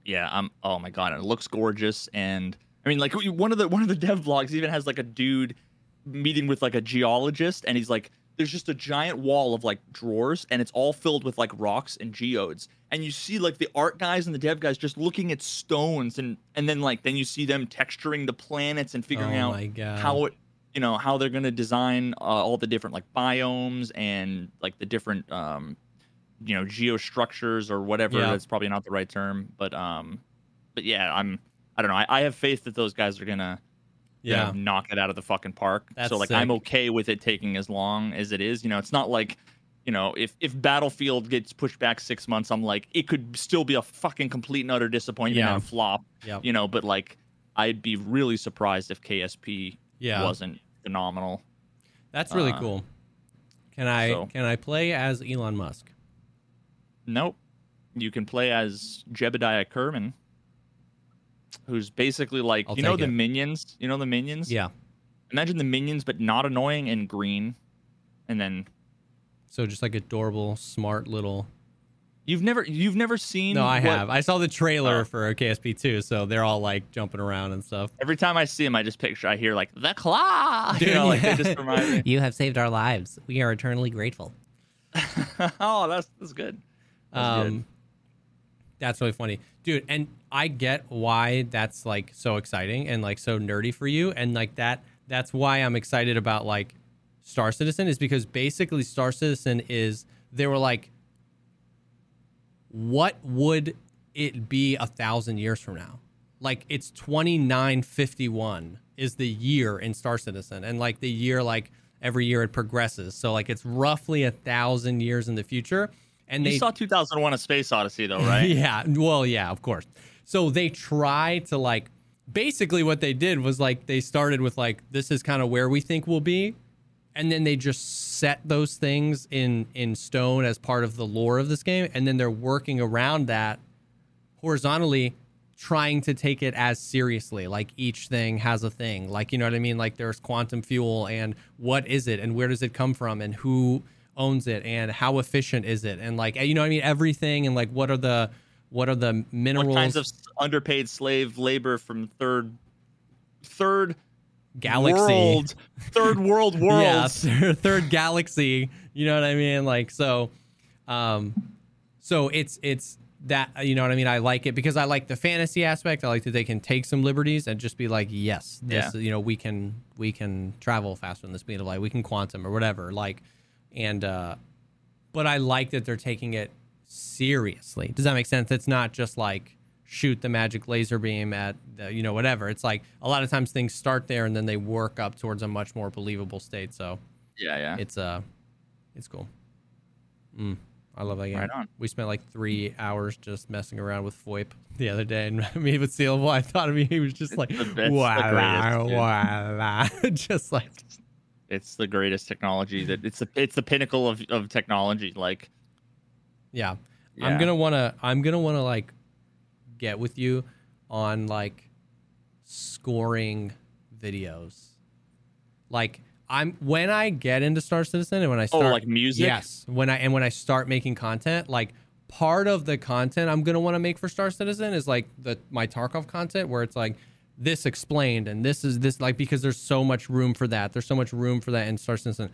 yeah i'm oh my god it looks gorgeous and i mean like one of the one of the dev blogs even has like a dude meeting with like a geologist and he's like there's just a giant wall of like drawers and it's all filled with like rocks and geodes. And you see like the art guys and the dev guys just looking at stones and and then like then you see them texturing the planets and figuring oh out how it you know how they're going to design uh, all the different like biomes and like the different um you know geostructures or whatever. Yeah. that's probably not the right term but um but yeah i'm i don't know. I, I have faith that those guys are gonna yeah. knock it out of the fucking park That's so like i'm okay with it taking as long as it is you know it's not like you know if if battlefield gets pushed back six months i'm like it could still be a fucking complete and utter disappointment Yeah. and flop Yep. you know but like i'd be really surprised if ksp Yeah. wasn't phenomenal. That's really uh, cool. Can I so- can I play as Elon Musk? Nope. You can play as Jebediah Kerman, who's basically like I'll you know the it. minions. You know the minions. Yeah. Imagine the minions, but not annoying and green. And then So just like adorable, smart little. you've never you've never seen. No, I what- have. I saw the trailer Oh. for KSP 2, so they're all like jumping around and stuff. Every time I see them, I just picture. I hear like the claw. Dude, you know, like yeah. they just remind me. You have saved our lives. We are eternally grateful. oh, that's that's good. That's good. Um, That's really funny, dude. And I get why that's like so exciting and like so nerdy for you, and like that. That's why I'm excited about like Star Citizen is because basically Star Citizen is they were like, what would it be a thousand years from now? Like it's 2951 is the year in Star Citizen, and like the year like every year it progresses. So like it's roughly a thousand years in the future. And You they saw 2001: A Space Odyssey, though, right? yeah. Well, yeah, of course. So they try to like basically what they did was like they started with like this is kind of where we think we'll be. And then they just set those things in in stone as part of the lore of this game. And then they're working around that horizontally trying to take it as seriously. Like each thing has a thing. Like you know what i mean? Like there's quantum fuel and what is it and where does it come from and who owns it and how efficient is it? And like you know what i mean? Everything and like what are the what are the minerals What kinds of underpaid slave labor from third, third galaxy. world, third world worlds? yeah third, galaxy. You know what i mean? Like so um so it's it's that you know what i mean? I like it because i like the fantasy aspect. I like that they can take some liberties and just be like yes this you know we can we can travel faster than the speed of light. We can quantum or whatever. Like and uh but i like that they're taking it seriously does that make sense it's not just like shoot the magic laser beam at the, you know whatever it's like a lot of times things start there and then they work up towards a much more believable state so Yeah, yeah. it's uh it's cool mm, i love that game Right on. we spent like three hours just messing around with foip the other day and me with Sealable, i thought of me he was just like it's greatest, dude. voila. just like it's the greatest technology. That it's the it's the pinnacle of, of technology. Like, yeah. i'm gonna wanna i'm gonna wanna like get with you on like scoring videos like i'm when i get into star citizen and when i oh, start like music. Yes, when I and when I start making content, like part of the content I'm gonna want to make for Star Citizen is like the my Tarkov content, where it's like this explained and this is this like because there's so much room for that. There's so much room for that in Star Citizen.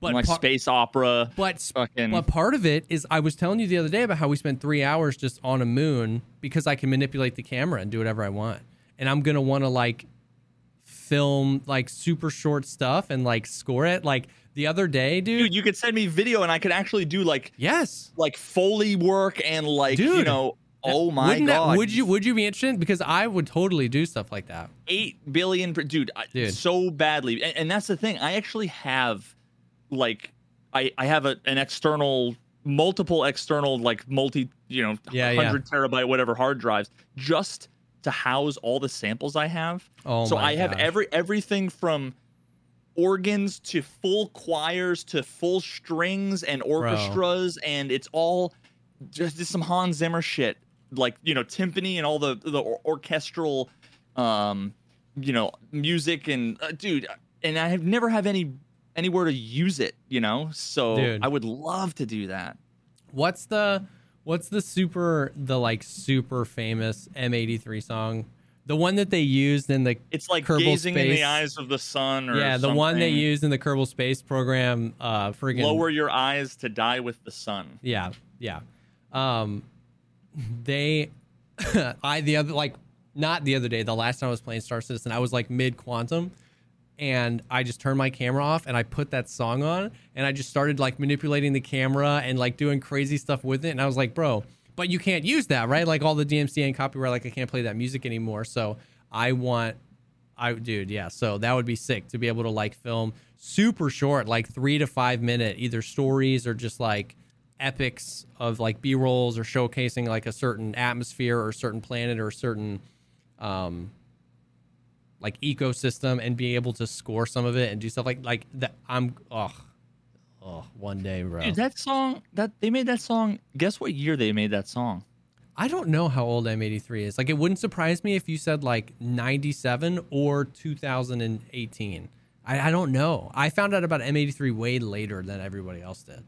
But like par- space opera. but fucking- but part of it is I was telling you the other day about how we spent three hours just on a moon because I can manipulate the camera and do whatever I want, and I'm gonna want to like film like super short stuff and like score it. Like the other day, dude. Dude, you could send me video and I could actually do like yes. like foley work and like dude, you know. Oh my Wouldn't that- god! would you would you be interested? Because I would totally do stuff like that. eight billion per, dude, I- Dude. so badly and, and that's the thing i actually have like i i have a, an external multiple external like multi you know Yeah, yeah. 100 terabyte whatever hard drives just to house all the samples i have Oh so i have gosh. every everything from organs to full choirs to full strings and orchestras and it's all just, just some hans zimmer shit like you know timpani and all the the or- orchestral um you know music and uh, dude and i have never have any anywhere to use it you know so Dude. i would love to do that What's the what's the super the like super famous M83 song? The one that they used in the it's like Kerbal gazing in the eyes of the sun or yeah, the one they used in the Kerbal Space program. Uh, friggin' lower your eyes to die with the sun Yeah, yeah. Um, they, I the other like not the other day. The last time I was playing Star Citizen, I was like mid quantum, and I just turned my camera off and I put that song on and I just started like manipulating the camera and like doing crazy stuff with it. And I was like, bro, but you can't use that, right? Like all the DMCA and copyright, like I can't play that music anymore. So I want I dude, yeah. So that would be sick to be able to like film super short, like three to five minute, either stories or just like epics of like B rolls or showcasing like a certain atmosphere or a certain planet or a certain um like ecosystem and be able to score some of it and do stuff like like that. I'm oh oh one day, bro. Dude, that song that they made that song. Guess what year they made that song? I don't know how old M83 is. Like, it wouldn't surprise me if you said like 97 or 2018. I, I don't know. I found out about M83 way later than everybody else did.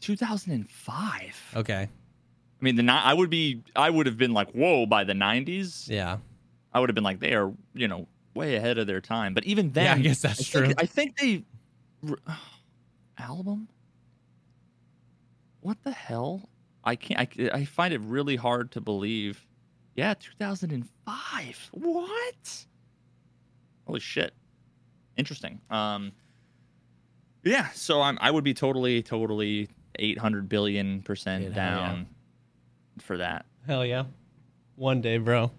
2005. Okay. I mean, the ni- I would be I would have been like, whoa, by the 90s. Yeah. I would have been like, they are you know way ahead of their time. But even then, Yeah, I guess that's I think- true. I think they album. What the hell? I can't. I, I find it really hard to believe. Yeah, 2005. What? Holy shit. Interesting. Um. Yeah. So I'm. I would be totally, totally 800 billion percent hell yeah. down for that. Hell yeah. One day, bro.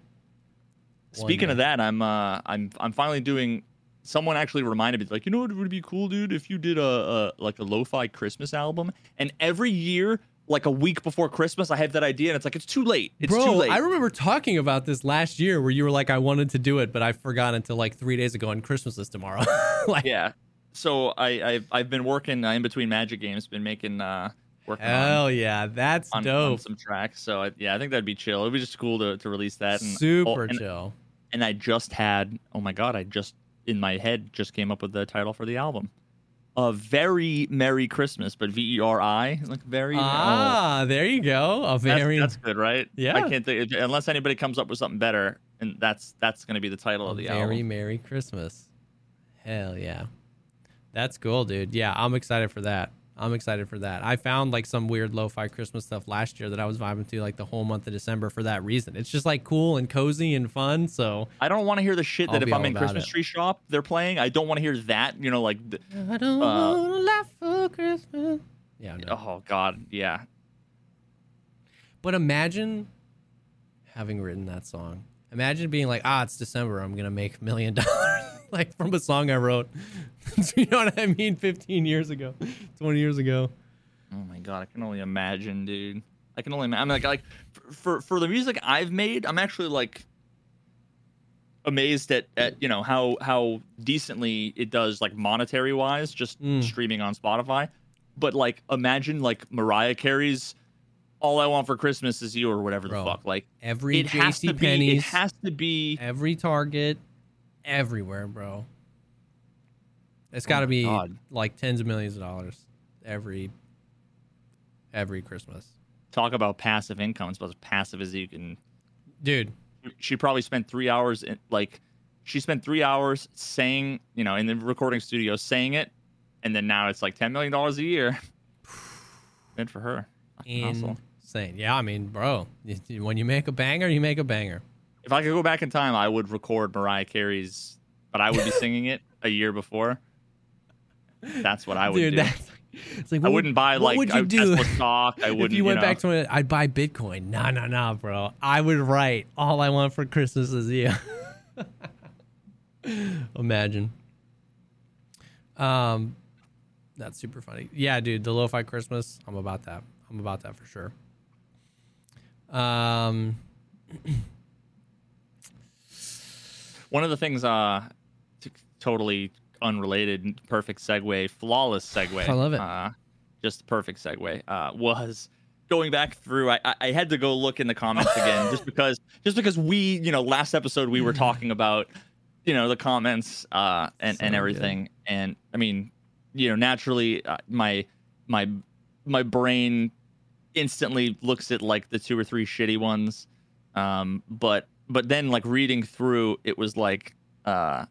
Speaking day. of that, I'm uh I'm I'm finally doing someone actually reminded me like, you know what would be cool, dude, if you did a, a like a lo-fi Christmas album and every year like a week before Christmas I have that idea and it's like it's too late. It's Bro, too late. I remember talking about this last year where you were like, I wanted to do it, but I forgot until like three days ago and Christmas is tomorrow. like, yeah. So I I've, I've been working uh, in between Magic games, been making uh working on, hell yeah. That's on, on dope. some tracks. So I, yeah, I think that'd be chill. It'd be just cool to, to release that and Super oh, and, chill. And I just had oh my god, I just in my head just came up with the title for the album. A very Merry Christmas, but V E R I, like very. oh, Ah, there you go. A that's, very that's good, right? Yeah. I can't think unless anybody comes up with something better, and that's that's going to be the title of the very album. Very Merry Christmas. Hell yeah. That's cool, dude. Yeah, I'm excited for that. I'm excited for that. I found like some weird lo-fi Christmas stuff last year that I was vibing to like the whole month of December for that reason. It's just like cool and cozy and fun. So I don't want to hear the shit I'll that if I'm in Christmas it. tree shop they're playing. I don't want to hear that. You know, like the, I don't Uh, wanna laugh for Christmas. Yeah, no. oh god, yeah. But imagine having written that song. Imagine being like, ah, it's December. I'm gonna make a million dollars, like from a song I wrote. you know what I mean? 15 years ago, 20 years ago. Oh my god, I can only imagine, dude. I can only imagine. I'm like, like for, for the music I've made, I'm actually like amazed at at you know how how decently it does like monetary wise, just Mm. streaming on Spotify. But like, imagine like Mariah Carey's "All I Want for Christmas Is You" or whatever the Bro, fuck. Like, Every it has to JC be. It has to be. every Target, everywhere, bro. It's oh got to my be God. like tens of millions of dollars every every Christmas, Talk about passive income. It's about as passive as you can dude. she probably spent three hours in like she spent three hours saying you know in the recording studio saying it and then now it's like 10 million dollars a year good for her. Insane. Yeah, I mean, bro, when you make a banger, you make a banger. If i could go back in time i would record mariah carey's but i would be singing it a year before that's what i would dude, do that's it's like i wouldn't buy what like would you I, do Tesla stock i wouldn't if you went know. back to it? I'd buy Bitcoin. Nah, nah, nah, bro. I would write all I want for Christmas is you. Imagine. Um, that's super funny. Yeah, dude, the lo-fi Christmas. I'm about that. I'm about that for sure. Um, One of the things, uh, t- totally unrelated, perfect segue, flawless segue. I love it. Uh, just perfect segue. Uh, was going back through. I, I- had to go look in the comments again, just because, just because we, you know, last episode we were talking about, you know, the comments, uh, and So and good. everything, and I mean, you know, naturally, uh, my my my brain instantly looks at like the two or three shitty ones um but but then like reading through it was like uh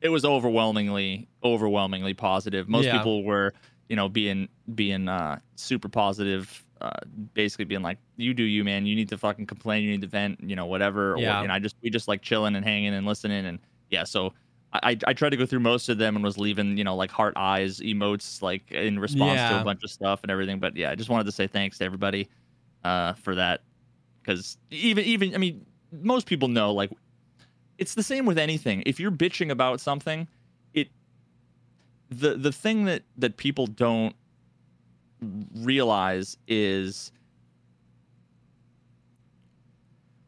it was overwhelmingly overwhelmingly positive most Yeah. people were you know being being uh super positive uh basically being like you do you man you need to fucking complain you need to vent you know whatever Yeah. or and i just we just like chilling and hanging and listening and yeah so I, I tried to go through most of them and was leaving, you know, like heart eyes emotes, like in response to a bunch of stuff and everything. But yeah, I just wanted to say thanks to everybody uh, for that, because even even I mean, most people know like it's the same with anything. If you're bitching about something, it the the thing that that people don't realize is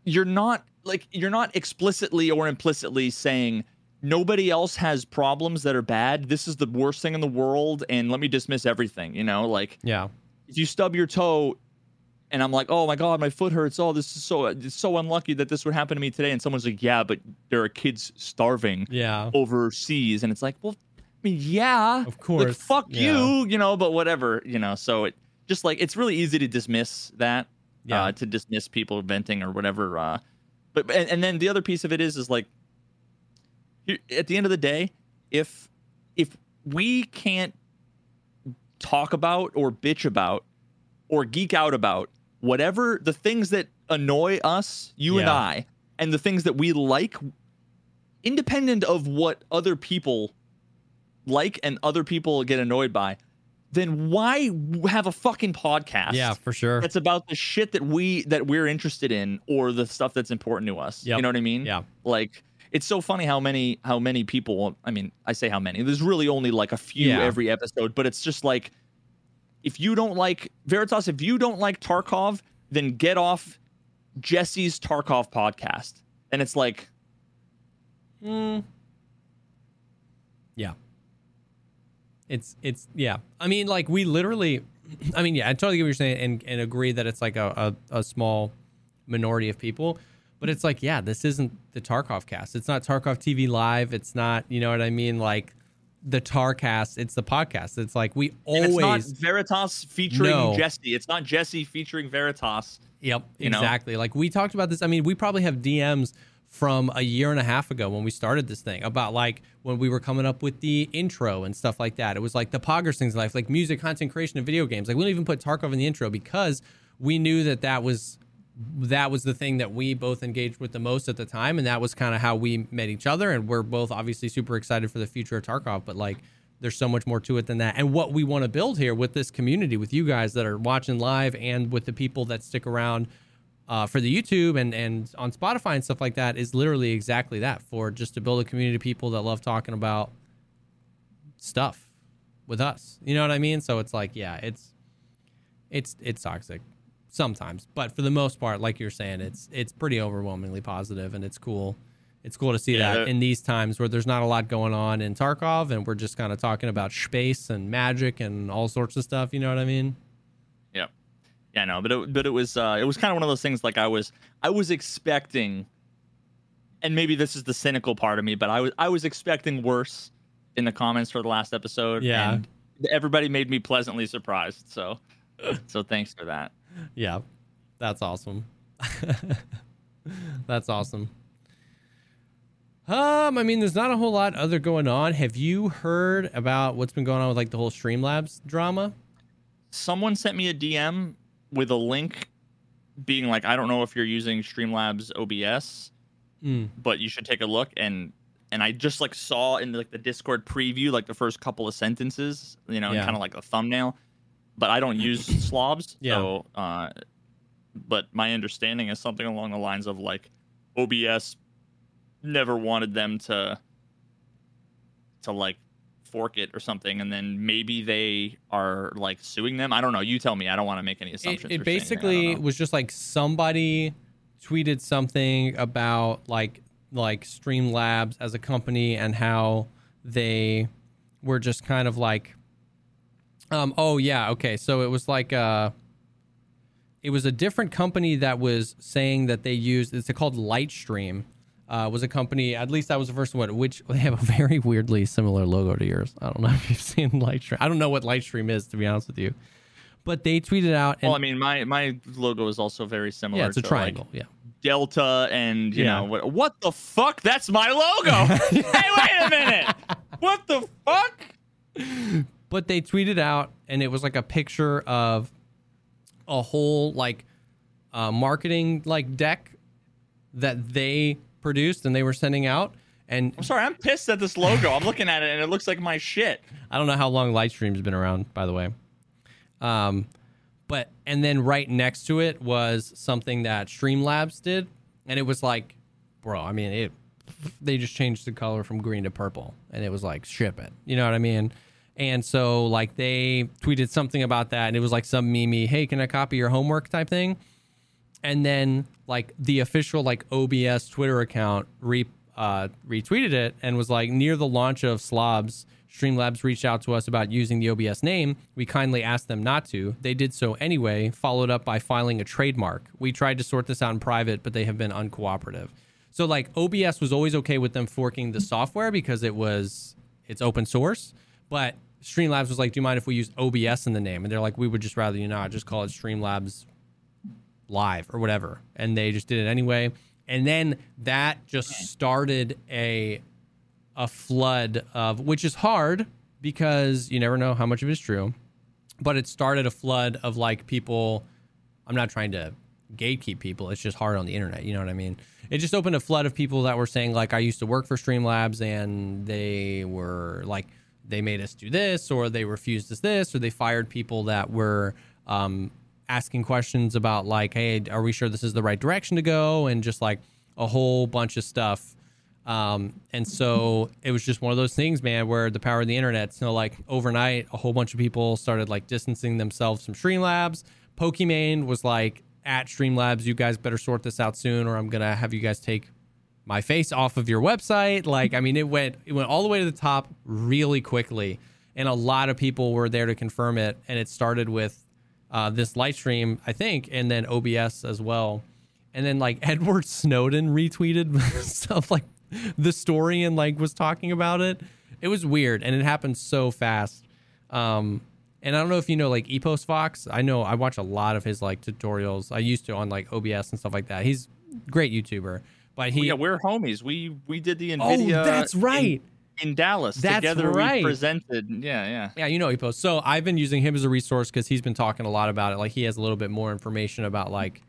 you're not like you're not explicitly or implicitly saying nobody else has problems that are bad. This is the worst thing in the world and let me dismiss everything you know? Like yeah, if you stub your toe and I'm like, oh my god, my foot hurts. Oh, this is so it's so unlucky that this would happen to me today. And someone's like, yeah, but there are kids starving yeah. overseas, and it's like, well, I mean, yeah, Of course, like, fuck yeah. you, you know, but whatever, you know. So it just like it's really easy to dismiss that, Yeah. uh, to dismiss people venting or whatever. Uh, but and, and then the other piece of it is is like, at the end of the day, if if we can't talk about or bitch about or geek out about whatever the things that annoy us, you and I, and the things that we like, independent of what other people like and other people get annoyed by, then why have a fucking podcast? Yeah, for sure. That's about the shit that we that we're interested in or the stuff that's important to us. Yep. You know what I mean? Yeah. Like it's so funny how many how many people I mean, I say how many. There's really only like a few Yeah. every episode, but it's just like if you don't like Veritas, if you don't like Tarkov, then get off Jesse's Tarkov podcast. And it's like Mm. Yeah. It's it's yeah. I mean, like we literally. I mean, yeah, I totally get what you're saying, and and agree that it's like a a, a small minority of people. But it's like, yeah, this isn't the Tarkov cast. It's not Tarkov TV live. It's not, you know what I mean? Like the Tarcast. It's the podcast. It's like we and it's not always. Veritas featuring No. Jesse. It's not Jesse featuring Veritas. Yep, you know? exactly. Like we talked about this. I mean, we probably have DMs from a year and a half ago when we started this thing about like when we were coming up with the intro and stuff like that. It was like the Poggers things life, like music, content creation, and video games. Like we don't even put Tarkov in the intro because we knew that that was that was the thing that we both engaged with the most at the time, and that was kind of how we met each other. And we're both obviously super excited for the future of Tarkov, but like there's so much more to it than that. And what we want to build here with this community, with you guys that are watching live, and with the people that stick around uh, for the YouTube and and on Spotify and stuff like that, is literally exactly that for just to build a community of people that love talking about stuff with us. You know what I mean? So it's like, yeah, it's it's it's toxic sometimes, but for the most part, like you're saying, it's it's pretty overwhelmingly positive, and it's cool. It's cool to see Yeah, that that- in these times where there's not a lot going on in Tarkov, and we're just kind of talking about space and magic and all sorts of stuff. You know what I mean? Yep. Yeah, no, but it, but it was uh, it was kind of one of those things. Like I was I was expecting, and maybe this is the cynical part of me, but I was I was expecting worse in the comments for the last episode. Yeah. and everybody made me pleasantly surprised. So, so thanks for that. Yeah, that's awesome. that's awesome. Um, I mean, there's not a whole lot other going on. Have you heard about what's been going on with like the whole Streamlabs drama? Someone sent me a DM with a link, being like, I don't know if you're using Streamlabs OBS, Mm. but you should take a look and and I just like saw in like the Discord preview like the first couple of sentences, you know, Yeah. kind of like a thumbnail. But I don't use slobs, Yeah. so uh but my understanding is something along the lines of like OBS never wanted them to to like fork it or something and then maybe they are like suing them. I don't know. You tell me. I don't want to make any assumptions. it or say anything. I basically was just like somebody tweeted something about like like Streamlabs as a company and how they were just kind of like um oh yeah okay so it was like uh it was a different company that was saying that they used it's called Lightstream uh, was a company at least that was the first one which they have a very weirdly similar logo to yours I don't know if you've seen Lightstream I don't know what Lightstream is to be honest with you but they tweeted out and well, I mean, my my logo is also very similar. yeah it's a to, like, triangle yeah Delta and you Yeah. know what? What the fuck? That's my logo. hey, wait a minute. What the fuck? But they tweeted out and it was like a picture of a whole like uh, marketing like deck that they produced and they were sending out and I'm sorry. I'm pissed at this logo. I'm looking at it and it looks like my shit. I don't know how long Lightstream's been around, by the way. Um, but and then right next to it was something that Streamlabs did, and it was like, bro, I mean, it. They just changed the color from green to purple, and it was like, ship it. You know what I mean? And so like they tweeted something about that, and it was like some meme, hey, can I copy your homework type thing? and then like the official like OBS Twitter account re uh, retweeted it and was like near the launch of Slobs, Streamlabs reached out to us about using the OBS name. We kindly asked them not to. They did so anyway, followed up by filing a trademark. We tried to sort this out in private, but they have been uncooperative. So like OBS was always okay with them forking the software because it was it's open source, but Streamlabs was like, "Do you mind if we use OBS in the name?" And they're like, "We would just rather you not just call it Streamlabs live or whatever and they just did it anyway and then that just started a a flood of which is hard because you never know how much of it is true but it started a flood of like people I'm not trying to gatekeep people. It's just hard on the internet. You know what I mean? It just opened a flood of people that were saying like, I used to work for Streamlabs and they were like, they made us do this, or they refused us this, or they fired people that were um, asking questions about like, hey, are we sure this is the right direction to go, and just like a whole bunch of stuff. Um, and so it was just one of those things, man, where the power of the internet. So like overnight, a whole bunch of people started like distancing themselves from Streamlabs. Pokimane was like, at Streamlabs, you guys better sort this out soon, or I'm gonna have you guys take my face off of your website. Like, I mean, it went it went all the way to the top really quickly, and a lot of people were there to confirm it. And it started with uh, this light stream, I think, and then OBS as well. And then like Edward Snowden retweeted stuff like the story and like was talking about it. It was weird, and it happened so fast. Um, and I don't know if you know like EposVox. I know I watch a lot of his like tutorials. I used to on like OBS and stuff like that. He's great YouTuber. But he yeah, we're homies. We we did the Nvidia. Oh, that's right. In, in Dallas, That's together right. we presented. Yeah, yeah. Yeah, you know Epos. So I've been using him as a resource because he's been talking a lot about it. Like he has a little bit more information about like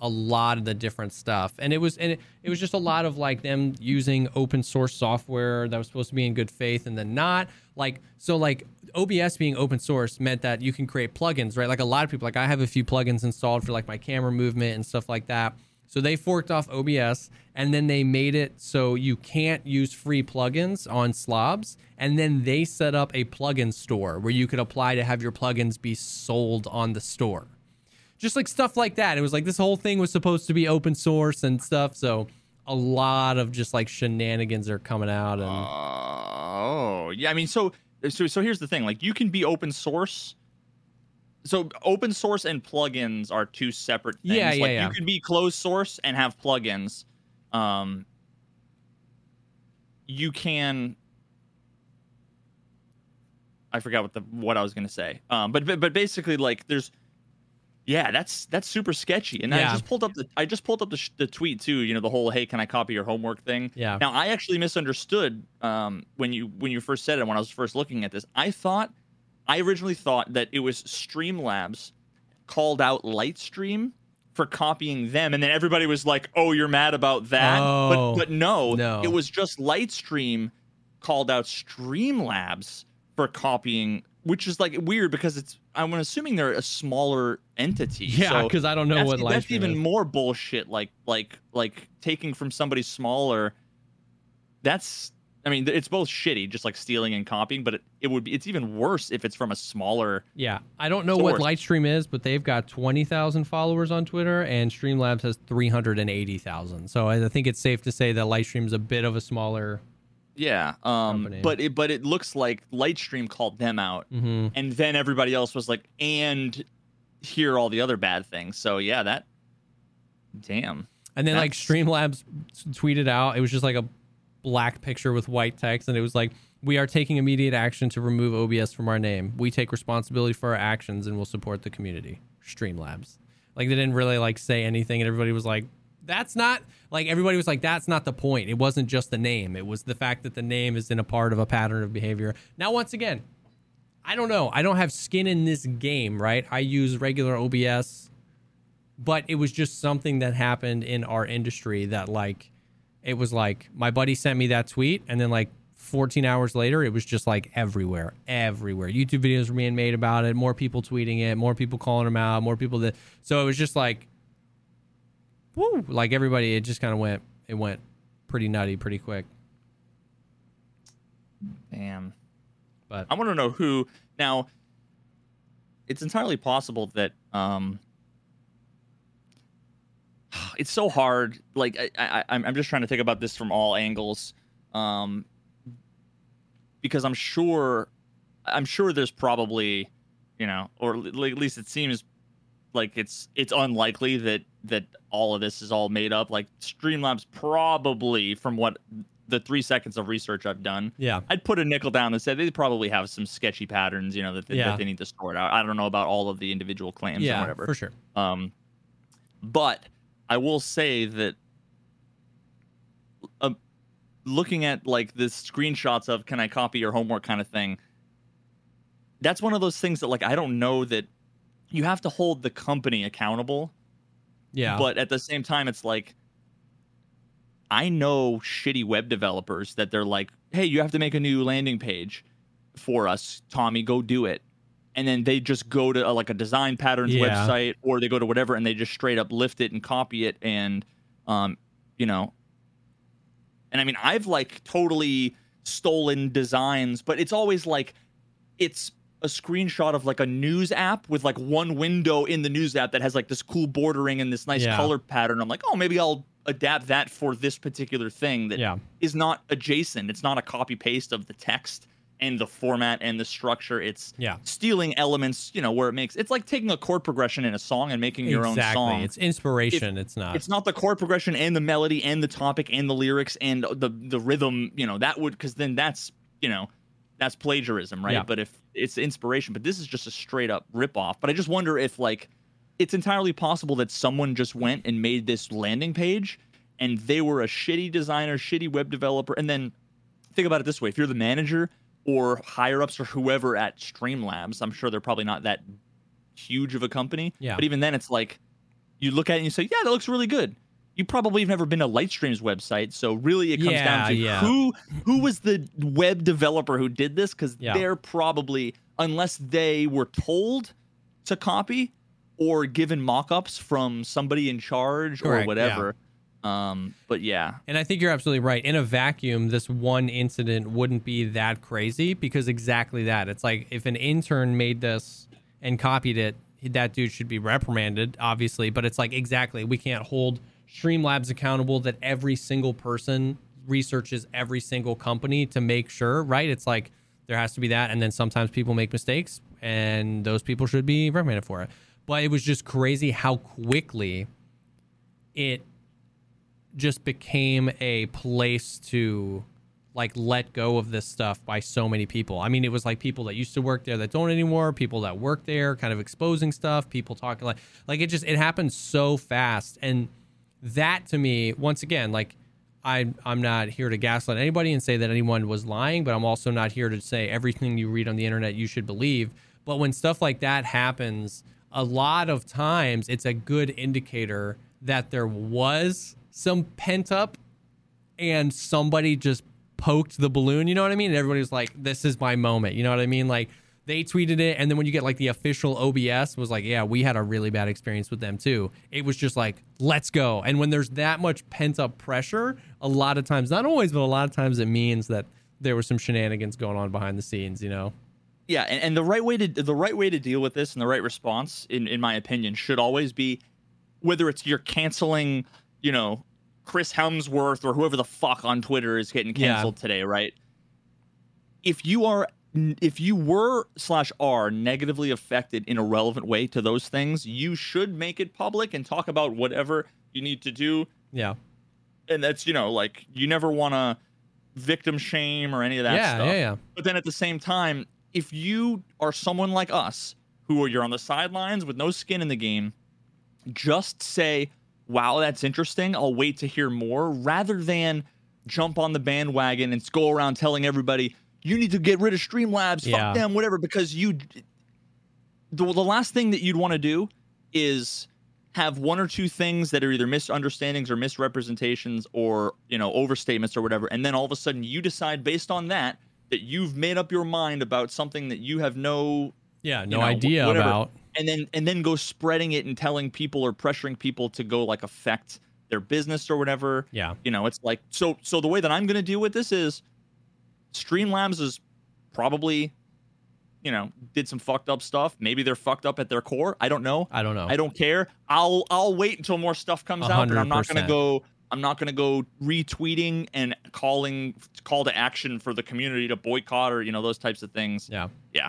a lot of the different stuff, and it was and it, it was just a lot of like them using open source software that was supposed to be in good faith and then not. Like so, like OBS being open source meant that you can create plugins, right? Like a lot of people, like I have a few plugins installed for like my camera movement and stuff like that. So they forked off OBS and then they made it so you can't use free plugins on slobs. And then they set up a plugin store where you could apply to have your plugins be sold on the store. Just like stuff like that. It was like this whole thing was supposed to be open source and stuff. So a lot of just like shenanigans are coming out and Oh, yeah. I mean, so so so here's the thing. Like, you can be open source. So open source and plugins are two separate things. Yeah, yeah, like, yeah. You can be closed source and have plugins. Um, you can. I forgot what the what I was gonna say. Um, but but, but basically, like, there's. Yeah, that's that's super sketchy. And Yeah. I just pulled up the I just pulled up the, sh- the tweet too. You know the whole "Hey, can I copy your homework?" thing. yeah. Now, I actually misunderstood um, when you when you first said it. When I was first looking at this, I thought I originally thought that it was Streamlabs called out Lightstream for copying them, and then everybody was like, "Oh, you're mad about that?" Oh, but but no, no. it was just Lightstream called out Streamlabs for copying, which is like weird because it's I'm assuming they're a smaller entity. Yeah, so because I don't know that's, what that's even is. more bullshit. Like like like taking from somebody smaller. That's I mean it's both shitty, just like stealing and copying. But it, it would be it's even worse if it's from a smaller. Yeah, I don't know what source. Lightstream is, but they've got twenty thousand followers on Twitter, and Streamlabs has three hundred and eighty thousand. So I think it's safe to say that Lightstream is a bit of a smaller. Yeah. Um. Company. But it but it looks like Lightstream called them out, hmm and then everybody else was like, and here are all the other bad things. So yeah, that. Damn. And then like That's- Streamlabs tweeted out, it was just like a black picture with white text, and it was like, "We are taking immediate action to remove OBS from our name. We take responsibility for our actions and will support the community." Streamlabs. Like they didn't really like say anything, and everybody was like, "That's not." Like everybody was like, "That's not the point. It wasn't just the name. It was the fact that the name is in a part of a pattern of behavior." Now, once again, I don't know. I don't have skin in this game, right? I use regular OBS but it was just something that happened in our industry that like it was like my buddy sent me that tweet and then like 14 hours later it was just like everywhere everywhere youtube videos were being made about it more people tweeting it more people calling him out more people that so it was just like woo like everybody it just kind of went it went pretty nutty pretty quick Damn. but I want to know who now. It's entirely possible that um. It's so hard. Like I, I, I'm I'm just trying to think about this from all angles, um. Because I'm sure, I'm sure there's probably, you know, or at least it seems like it's it's unlikely that that all of this is all made up. Like Streamlabs probably, from what the three seconds of research I've done, yeah I'd put a nickel down and say they probably have some sketchy patterns, you know, that they, Yeah. that they need to sort out. I don't know about all of the individual claims or whatever. for sure Um, but I will say that uh, looking at like the screenshots of "Can I copy your homework?" kind of thing, that's one of those things that like I don't know that you have to hold the company accountable Yeah. but at the same time it's like i know shitty web developers that they're like hey you have to make a new landing page for us tommy go do it and then they just go to uh, like a design patterns Yeah. website or they go to whatever and they just straight up lift it and copy it and um you know and i mean i've like totally stolen designs but it's always like it's a screenshot of like a news app with like one window in the news app that has like this cool bordering and this nice Yeah. color pattern. I'm like, oh, maybe I'll adapt that for this particular thing that yeah. is not adjacent. It's not a copy paste of the text and the format and the structure. It's Yeah. stealing elements, you know, where it makes it's like taking a chord progression in a song and making your exactly. own song. It's inspiration. it's not. It's not the chord progression and the melody and the topic and the lyrics and the the rhythm. You know that would because then that's you know that's plagiarism, right? Yeah. But if it's inspiration, but this is just a straight up rip off. But I just wonder if like it's entirely possible that someone just went and made this landing page and they were a shitty designer, shitty web developer, and then think about it this way: if you're the manager or higher ups or whoever at Streamlabs, I'm sure they're probably not that huge of a company. Yeah. But even then, it's like you look at it and you say, "Yeah, that looks really good." You probably have never been to Lightstream's website, so really it comes Yeah, down to yeah. who who was the web developer who did this because Yeah. they're probably unless they were told to copy or given mock-ups from somebody in charge Correct, or whatever. Um, but yeah, And I think you're absolutely right. In a vacuum, this one incident wouldn't be that crazy because exactly that. It's like if an intern made this and copied it, that dude should be reprimanded, obviously. But it's like exactly we can't hold Streamlabs accountable that every single person researches every single company to make sure, right? It's like there has to be that, and then sometimes people make mistakes, and those people should be reprimanded for it. But it was just crazy how quickly it just became a place to like let go of this stuff by so many people. I mean, it was like people that used to work there that don't anymore, people that work there kind of exposing stuff, people talking like like it just it happened so fast and that to me once again like I I'm not here to gaslight anybody and say that anyone was lying, but I'm also not here to say everything you read on the internet you should believe. But when stuff like that happens, a lot of times it's a good indicator that there was some pent up and somebody just poked the balloon, you know what I mean? And everybody was like, this is my moment. You know what I mean? Like they tweeted it and then when you get like the official OBS was like, yeah, we had a really bad experience with them too. It was just like, let's go. And when there's that much pent up pressure, a lot of times, not always, but a lot of times it means that there was some shenanigans going on behind the scenes, you know? yeah, and, and the right way to the right way to deal with this and the right response, in in my opinion, should always be whether it's you're canceling, you know, Chris Hemsworth or whoever the fuck on Twitter is getting Yeah. canceled today, right? If you are if you were slash are negatively affected in a relevant way to those things, you should make it public and talk about whatever you need to do Yeah. and that's you know like you never want to victim shame or any of that yeah, stuff yeah, yeah. but then at the same time if you are someone like us who are you're on the sidelines with no skin in the game just say wow that's interesting i'll wait to hear more rather than jump on the bandwagon and go around telling everybody you need to get rid of streamlabs Yeah. fuck them whatever because you the, the last thing that you'd want to do is have one or two things that are either misunderstandings or misrepresentations or you know overstatements or whatever and then all of a sudden you decide based on that that you've made up your mind about something that you have no Yeah, no know, idea whatever. about. and then and then go spreading it and telling people or pressuring people to go like affect their business or whatever Yeah. you know it's like so so the way that i'm going to deal with this is streamlabs is probably you know did some fucked up stuff maybe they're fucked up at their core i don't know I don't know. I don't care. I'll I'll wait until more stuff comes A out, but I'm not gonna go. I'm not gonna go retweeting and calling call to action for the community to boycott or you know those types of things. yeah. Yeah.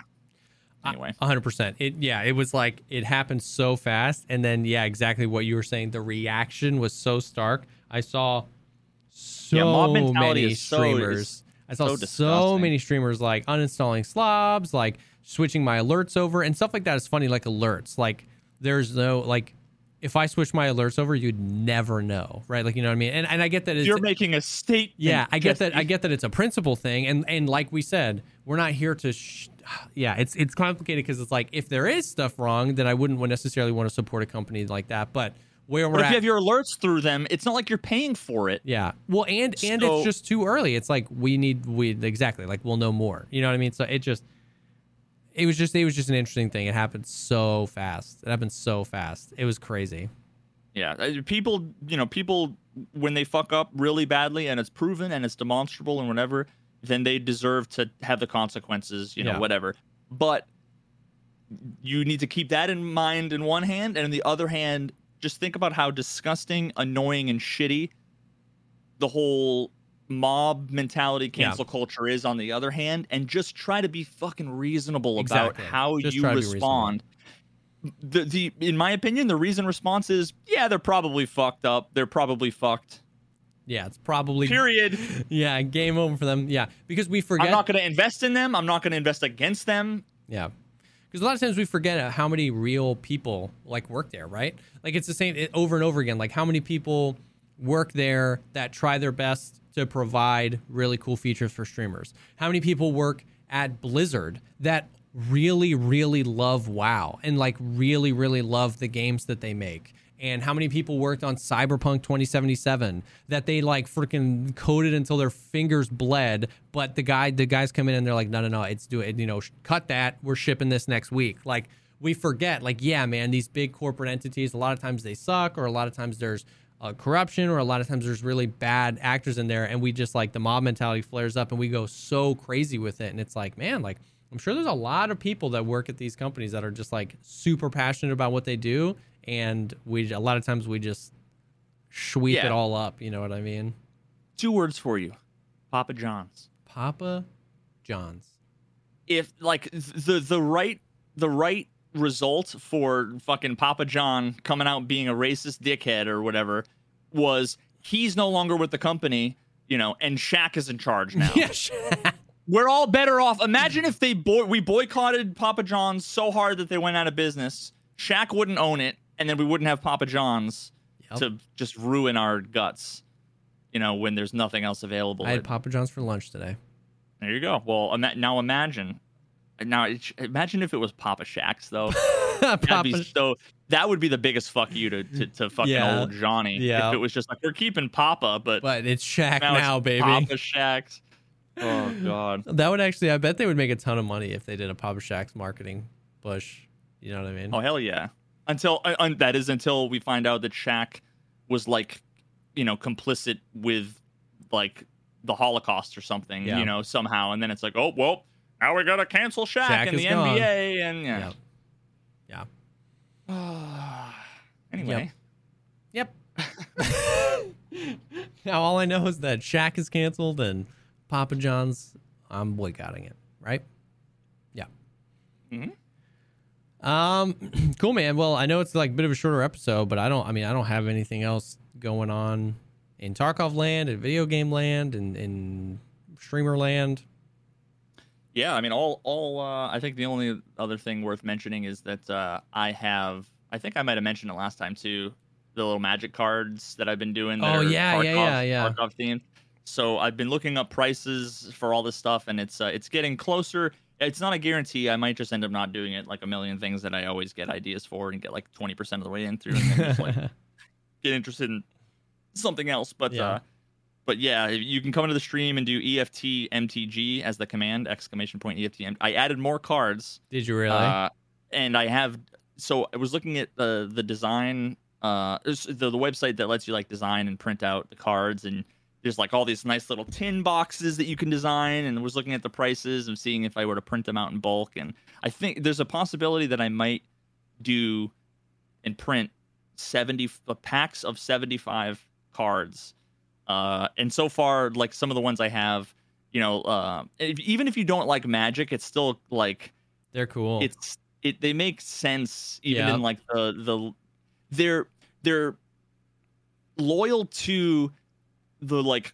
Anyway, A hundred percent. It yeah, it was like it happened so fast, and then yeah, exactly what you were saying. The reaction was so stark. I saw so Yeah, mob mentality many so- streamers. I saw so so, many streamers like uninstalling slobs, like switching my alerts over, and stuff like that is funny. Like alerts, like there's no like if I switch my alerts over, you'd never know, right? Like you know what I mean? And and I get that it's You're making a statement. yeah, I get that. I get that it's a principle thing, and and like we said, we're not here to. Sh- yeah, it's it's complicated because it's like if there is stuff wrong, then I wouldn't necessarily want to support a company like that. But where we're But if at, you have your alerts through them, it's not like you're paying for it. yeah, well, and and So- it's just too early. It's like we need we exactly like we'll know more. You know what I mean? So it just. It was just it was just an interesting thing. It happened so fast. It happened so fast. It was crazy. Yeah, uh, people, you know, people when they fuck up really badly and it's proven and it's demonstrable and whatever, then they deserve to have the consequences, you know, Yeah. whatever. But you need to keep that in mind in one hand, and in the other hand, just think about how disgusting, annoying, and shitty the whole mob mentality Yeah. cancel culture is on the other hand and just try to be fucking reasonable about how Just you try to be reasonable. respond the the in my opinion the reason response is yeah they're probably fucked up they're probably fucked Yeah, it's probably period yeah game over for them. Yeah, because we forget. i'm not going to invest in them i'm not going to invest against them Yeah. Because a lot of times we forget uh, how many real people like work there, right? Like it's the same it, over and over again. Like how many people work there that try their best to provide really cool features for streamers? How many people work at Blizzard that really, really love WoW and like really, really love the games that they make? And how many people worked on Cyberpunk 2077 that they like freaking coded until their fingers bled, but the guy, the guys come in and they're like, no, no, no, it's do it, you know, cut that. We're shipping this next week. Like we forget, like, yeah, man, these big corporate entities, a lot of times they suck, or a lot of times there's uh, corruption, or a lot of times there's really bad actors in there, and we just like the mob mentality flares up, and we go so crazy with it, and it's like, man, like I'm sure there's a lot of people that work at these companies that are just like super passionate about what they do, and we a lot of times we just sweep Yeah. it all up. You know what I mean? two words for you papa john's Papa John's. if like the the right the right result for fucking papa john coming out being a racist dickhead or whatever was he's no longer with the company you know and Shaq is in charge now Yeah, we're all better off. Imagine if they boy- we boycotted Papa John's so hard that they went out of business. Shaq wouldn't own it, and then we wouldn't have Papa John's Yep. to just ruin our guts. You know, when there's nothing else available. I had Papa John's for lunch today. there you go. Well, now imagine. Now imagine if it was Papa Shaq's though. That'd Papa, be so. That would be the biggest fuck you to to, to fucking Yeah. old Johnny. Yeah. If it was just like we're keeping Papa, but, but it's Shaq now, now, it's baby. Papa Shaq's. Oh God. That would actually, I bet they would make a ton of money if they did a Papa Shaq's marketing push. You know what I mean? Oh hell yeah! Until uh, un, that is until we find out that Shaq was like, you know, complicit with like the Holocaust or something. Yeah. You know, somehow, and then it's like, oh well, now we gotta cancel Shaq, Shaq in the gone. NBA, and yeah. Yeah. anyway, Yep. now all I know is that Shaq is canceled and Papa John's, I'm boycotting it. Right? Yeah. Mhm. Um, cool, man. Well, I know it's like a bit of a shorter episode, but I don't. I mean, I don't have anything else going on in Tarkov land, in video game land, and in streamer land. yeah. I mean, all all. Uh, I think the only other thing worth mentioning is that uh, I have. I think I might have mentioned it last time too. The little magic cards that I've been doing. That Oh, yeah, yeah, yeah, yeah. Tarkov themed. So I've been looking up prices for all this stuff, and it's uh, it's getting closer. It's not a guarantee. I might just end up not doing it, like a million things that I always get ideas for, and get like twenty percent of the way in through, and then just like get interested in something else. But Yeah. uh, but yeah, you can come into the stream and do EFT MTG as the command exclamation point EFT. M- I added more cards. Did you really? Uh, and I have so I was looking at the the design uh the, the website that lets you like design and print out the cards and there's like all these nice little tin boxes that you can design and was looking at the prices and seeing if I were to print them out in bulk and I think there's a possibility that I might do and print 70 uh, packs of 75 cards uh and so far like some of the ones I have you know uh if, even if you don't like magic it's still like They're cool. it's it they make sense even Yep. in like the the they're they're loyal to the like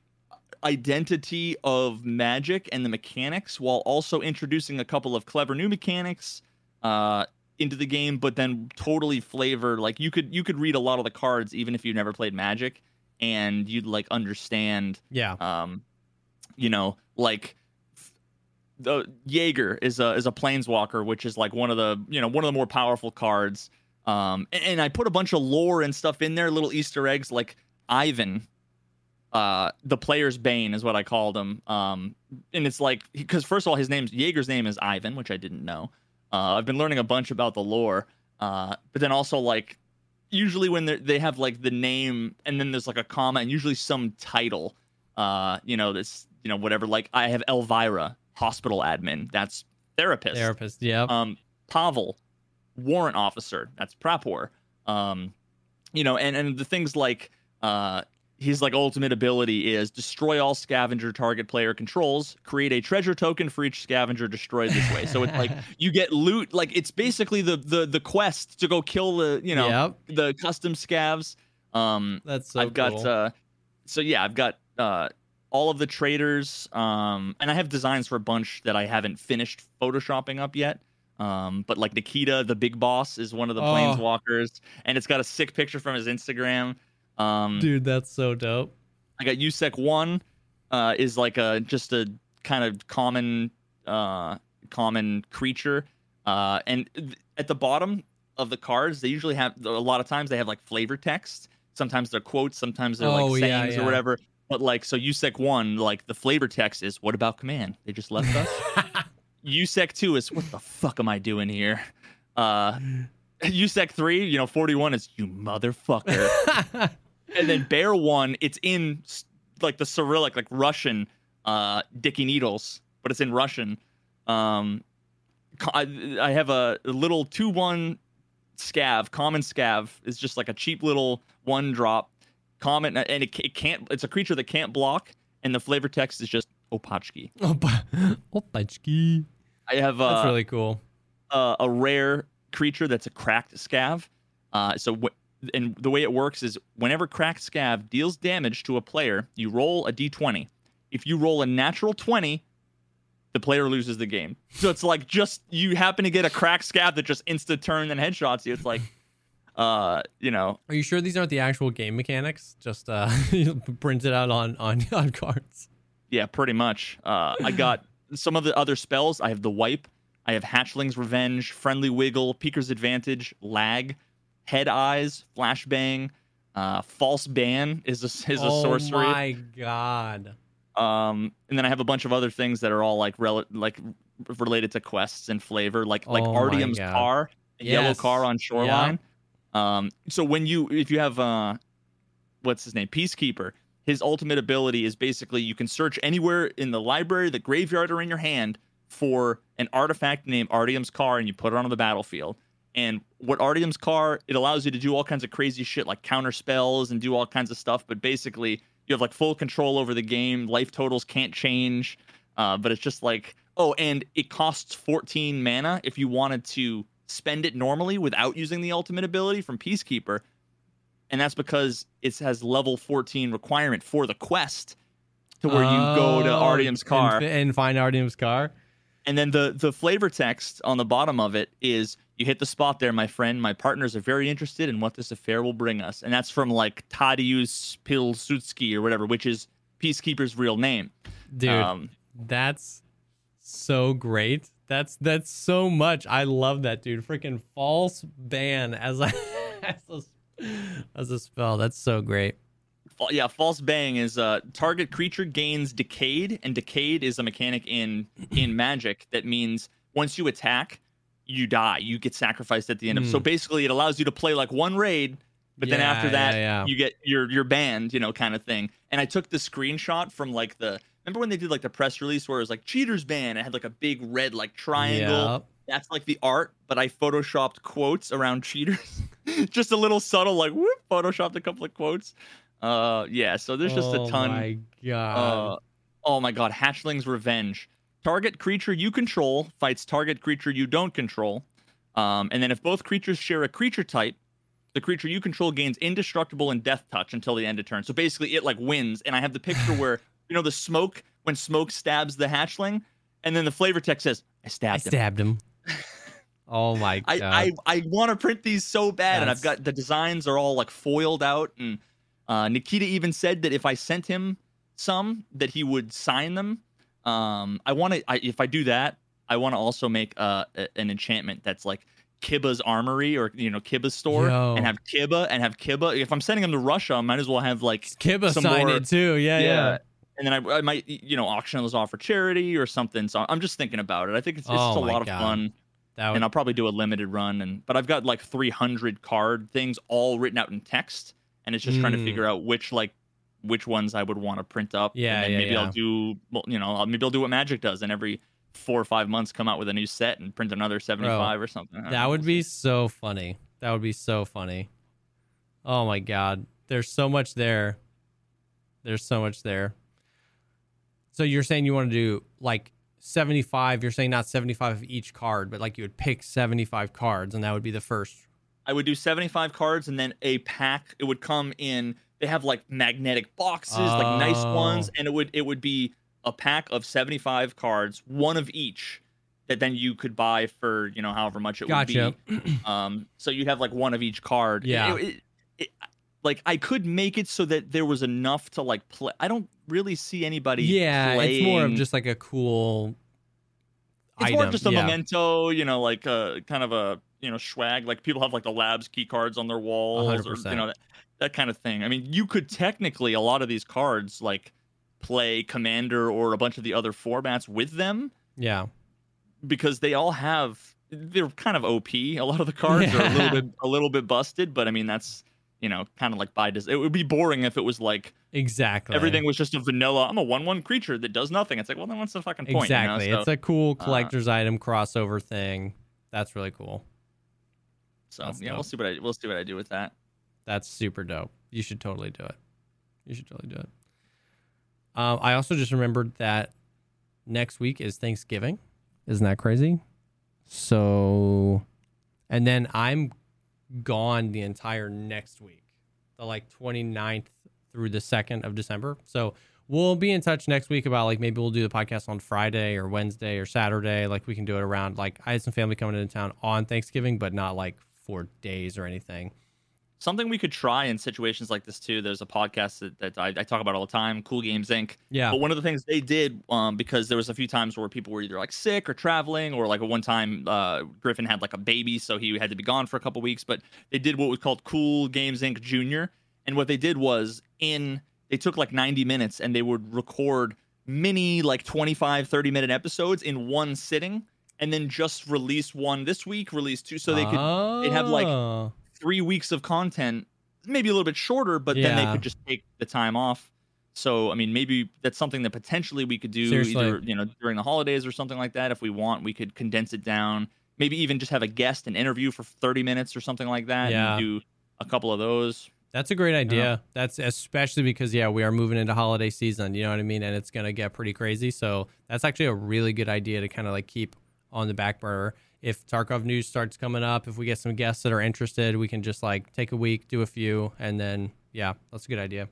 identity of magic and the mechanics while also introducing a couple of clever new mechanics uh into the game, but then totally flavor. Like you could you could read a lot of the cards even if you never played Magic, and you'd like understand. Yeah. Um, you know, like the Jaeger is a is a planeswalker, which is like one of the you know one of the more powerful cards. Um, and, and I put a bunch of lore and stuff in there, little Easter eggs like Ivan, uh, the player's bane is what I called him. Um, and it's like because first of all, his name's Jaeger's name is Ivan, which I didn't know. Uh, I've been learning a bunch about the lore, uh, but then also like usually when they have like the name and then there's like a comma and usually some title. Uh, you know this, you know whatever. Like I have Elvira, hospital admin. That's therapist. Therapist. Yeah. Um, Pavel, warrant officer. That's Prapor. Um, you know, and and the things like uh, his like ultimate ability is destroy all scavenger target player controls, create a treasure token for each scavenger destroyed this way. So it's like you get loot. Like it's basically the the the quest to go kill the you know Yep. the custom scavs. Um, That's so I've got uh, so yeah, I've got uh all of the traders, um, and I have designs for a bunch that I haven't finished photoshopping up yet. Um, but like Nikita, the big boss, is one of the Oh. planeswalkers, and it's got a sick picture from his Instagram. Um, Dude, that's so dope. I got USEC one, uh, is like a just a kind of common, uh, common creature. Uh, and th- at the bottom of the cards, they usually have a lot of times they have like flavor text. Sometimes they're quotes, sometimes they're Oh, like yeah, sayings yeah. or whatever. But like, so USEC one, like the flavor text is "What about command? They just left us." USEC two is "What the fuck am I doing here?" Uh, USEC three, you know, forty one is "You motherfucker." and then Bear one, it's in like the Cyrillic, like Russian, uh, Dicky Needles, but it's in Russian. Um, I, I have a, a little two one scav, common scav is just like a cheap little one drop common, and it, it can't. It's a creature that can't block, and the flavor text is just Opachki. Opa- Opachki. I have uh, That's really cool. uh, a rare creature that's a cracked scav. Uh, so, wh- and the way it works is whenever cracked scav deals damage to a player, you roll a d20. If you roll a natural 20, the player loses the game. So it's like just you happen to get a cracked scav that just insta turn and headshots you. It's like, uh, you know, Are you sure these aren't the actual game mechanics? Just uh, printed out on on on cards. Yeah, pretty much. Uh, I got some of the other spells. I have the wipe. I have Hatchling's Revenge, Friendly Wiggle, Peeker's Advantage, Lag, Head Eyes, Flashbang, uh, False Ban is a, is a oh sorcery. Oh my god. Um, and then I have a bunch of other things that are all like rel- like related to quests and flavor, like like Oh my Artyom's car, a yellow car on Shoreline. Um, so when you if you have uh, what's his name, Peacekeeper, his ultimate ability is basically you can search anywhere in the library, the graveyard, or in your hand for an artifact named Artyom's car, and you put it on the battlefield. And what Artyom's car, it allows you to do all kinds of crazy shit like counter spells and do all kinds of stuff. But basically, you have like full control over the game. Life totals can't change. Uh, but it's just like, oh, and it costs 14 mana if you wanted to spend it normally without using the ultimate ability from Peacekeeper. And that's because it has level 14 requirement for the quest to where you go to Oh, Artyom's car. and, and find Artyom's car. And then the the flavor text on the bottom of it is you hit the spot there, my friend. My partners are very interested in what this affair will bring us. And that's from like Tadeusz Pilsudski or whatever, which is Peacekeeper's real name. Dude, Um, that's so great. That's that's so much. I love that, dude. Freaking false ban as a as a, as a spell. That's so great. yeah, false bang is uh target creature gains decayed, and decayed is a mechanic in in magic that means once you attack, you die. You get sacrificed at the end of. So Hmm. basically, it allows you to play like one raid, but then after that, yeah. you get you're you're banned, you know, kind of thing. And I took the screenshot from like the remember when they did like the press release where it was like cheaters ban. It had like a big red like triangle. Yep. That's like the art, but I photoshopped quotes around cheaters. just a little subtle, like whoop, photoshopped a couple of quotes. Uh, yeah. So there's just oh a ton. Oh my god. Uh, oh my god, Hatchling's Revenge. Target creature you control fights target creature you don't control. Um, and then if both creatures share a creature type, the creature you control gains indestructible and death touch until the end of turn. So basically, it like wins. And I have the picture where you know the smoke when smoke stabs the hatchling, and then the flavor text says, "I I stabbed him." stabbed him. Oh my god. I, I, I want to print these so bad, and I've got the designs are all like foiled out, and uh, Nikita even said that if I sent him some, that he would sign them. Um, I want to. I, if I do that, I want to also make uh, a- an enchantment that's like Kiba's armory or you know Kiba's store, Yo. and have Kiba and have Kiba. If I'm sending him to Russia, I might as well have like Kiba some signed more- it too. Yeah, yeah. And then I, I might, you know, auction those off for charity or something. So I'm just thinking about it. I think it's, it's Oh just a lot of God. fun That would, and I'll probably do a limited run. And but I've got like 300 card things all written out in text, and it's just trying to Mm. figure out which like which ones I would want to print up. Yeah, and then yeah, maybe yeah. I'll do well, you know maybe I'll do what Magic does, and every four or five months come out with a new set and print another 75 or something. That know, would be so funny. That would be so funny. Oh my god. There's so much there. There's so much there. So you're saying you want to do like 75, you're saying not 75 of each card, but like you would pick 75 cards and that would be the first. I would do 75 cards and then a pack. It would come in. They have like magnetic boxes, like nice ones, Oh. and it would it would be a pack of 75 cards, one of each, that then you could buy for you know however much it Gotcha. would be. Um, so you'd have like one of each card. Yeah. It- it- it- like I could make it so that there was enough to like play. I don't really see anybody. Yeah, it's more of just like a cool It's item. more just a yeah. memento, you know, like a kind of a you know swag. Like people have like the labs key cards on their walls, or 100%. you know that, kind of thing. I mean, you could technically a lot of these cards like play Commander or a bunch of the other formats with them Yeah. because they all have they're kind of OP. A lot of the cards are a little bit a little bit busted, but I mean that's you know kind of like by design. It would be boring if it was like Exactly. everything was just a vanilla. I'm a one one creature that does nothing. It's like well then what's the fucking point? you know? Exactly. So- it's a cool uh, collector's item crossover thing. That's really cool. So That's yeah, dope. we'll see what I we'll see what I do with that. That's super dope. You should totally do it. You should totally do it. Um, I also just remembered that next week is Thanksgiving. Isn't that crazy? So, and then I'm gone the entire next week, the like 29th through the 2nd of December. So we'll be in touch next week about like maybe we'll do the podcast on Friday or Wednesday or Saturday. Like we can do it around like I had some family coming into town on Thanksgiving, but not like for days or anything. Something we could try in situations like this too. There's a podcast that, that I, I talk about all the time, Cool Games Inc. Yeah. But one of the things they did, um, because there was a few times where people were either like sick or traveling, or like at one time, uh, Griffin had like a baby, so he had to be gone for a couple weeks. But they did what was called Cool Games Inc. Junior, and what they did was in they took like 90 minutes and they would record mini like 25, 30 minute episodes in one sitting, and then just release one this week, release two, so they could they'd have, like, Oh. Three weeks of content, maybe a little bit shorter, but then they could just take the time off. So I mean, maybe that's something that potentially we could do Seriously. either you know during the holidays or something like that. If we want, we could condense it down. Maybe even just have a guest and interview for 30 minutes or something like that. Yeah. Do a couple of those. That's a great idea. That's especially because yeah, we are moving into holiday season. You know what I mean, and it's gonna get pretty crazy. So that's actually a really good idea to kind of like keep on the back burner. If Tarkov news starts coming up, if we get some guests that are interested, we can just like take a week, do a few, and then yeah, that's a good idea.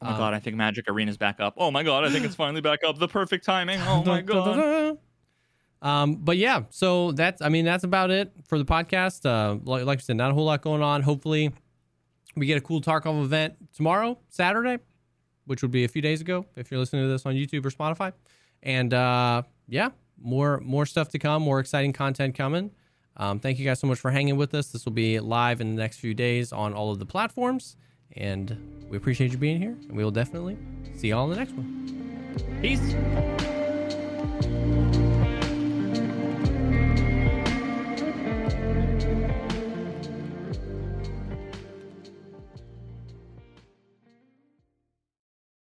Oh my Um, god, I think Magic Arena's back up. Oh my god, I think it's finally back up. The perfect timing. Oh my god. Um, but yeah, so that's I mean that's about it for the podcast. Uh, like, like I said, not a whole lot going on. Hopefully, we get a cool Tarkov event tomorrow, Saturday, which would be a few days ago if you're listening to this on YouTube or Spotify. And uh, yeah, more more stuff to come, more exciting content coming. Um, thank you guys so much for hanging with us. This will be live in the next few days on all of the platforms, and we appreciate you being here. And we will definitely see y'all in the next one. Peace.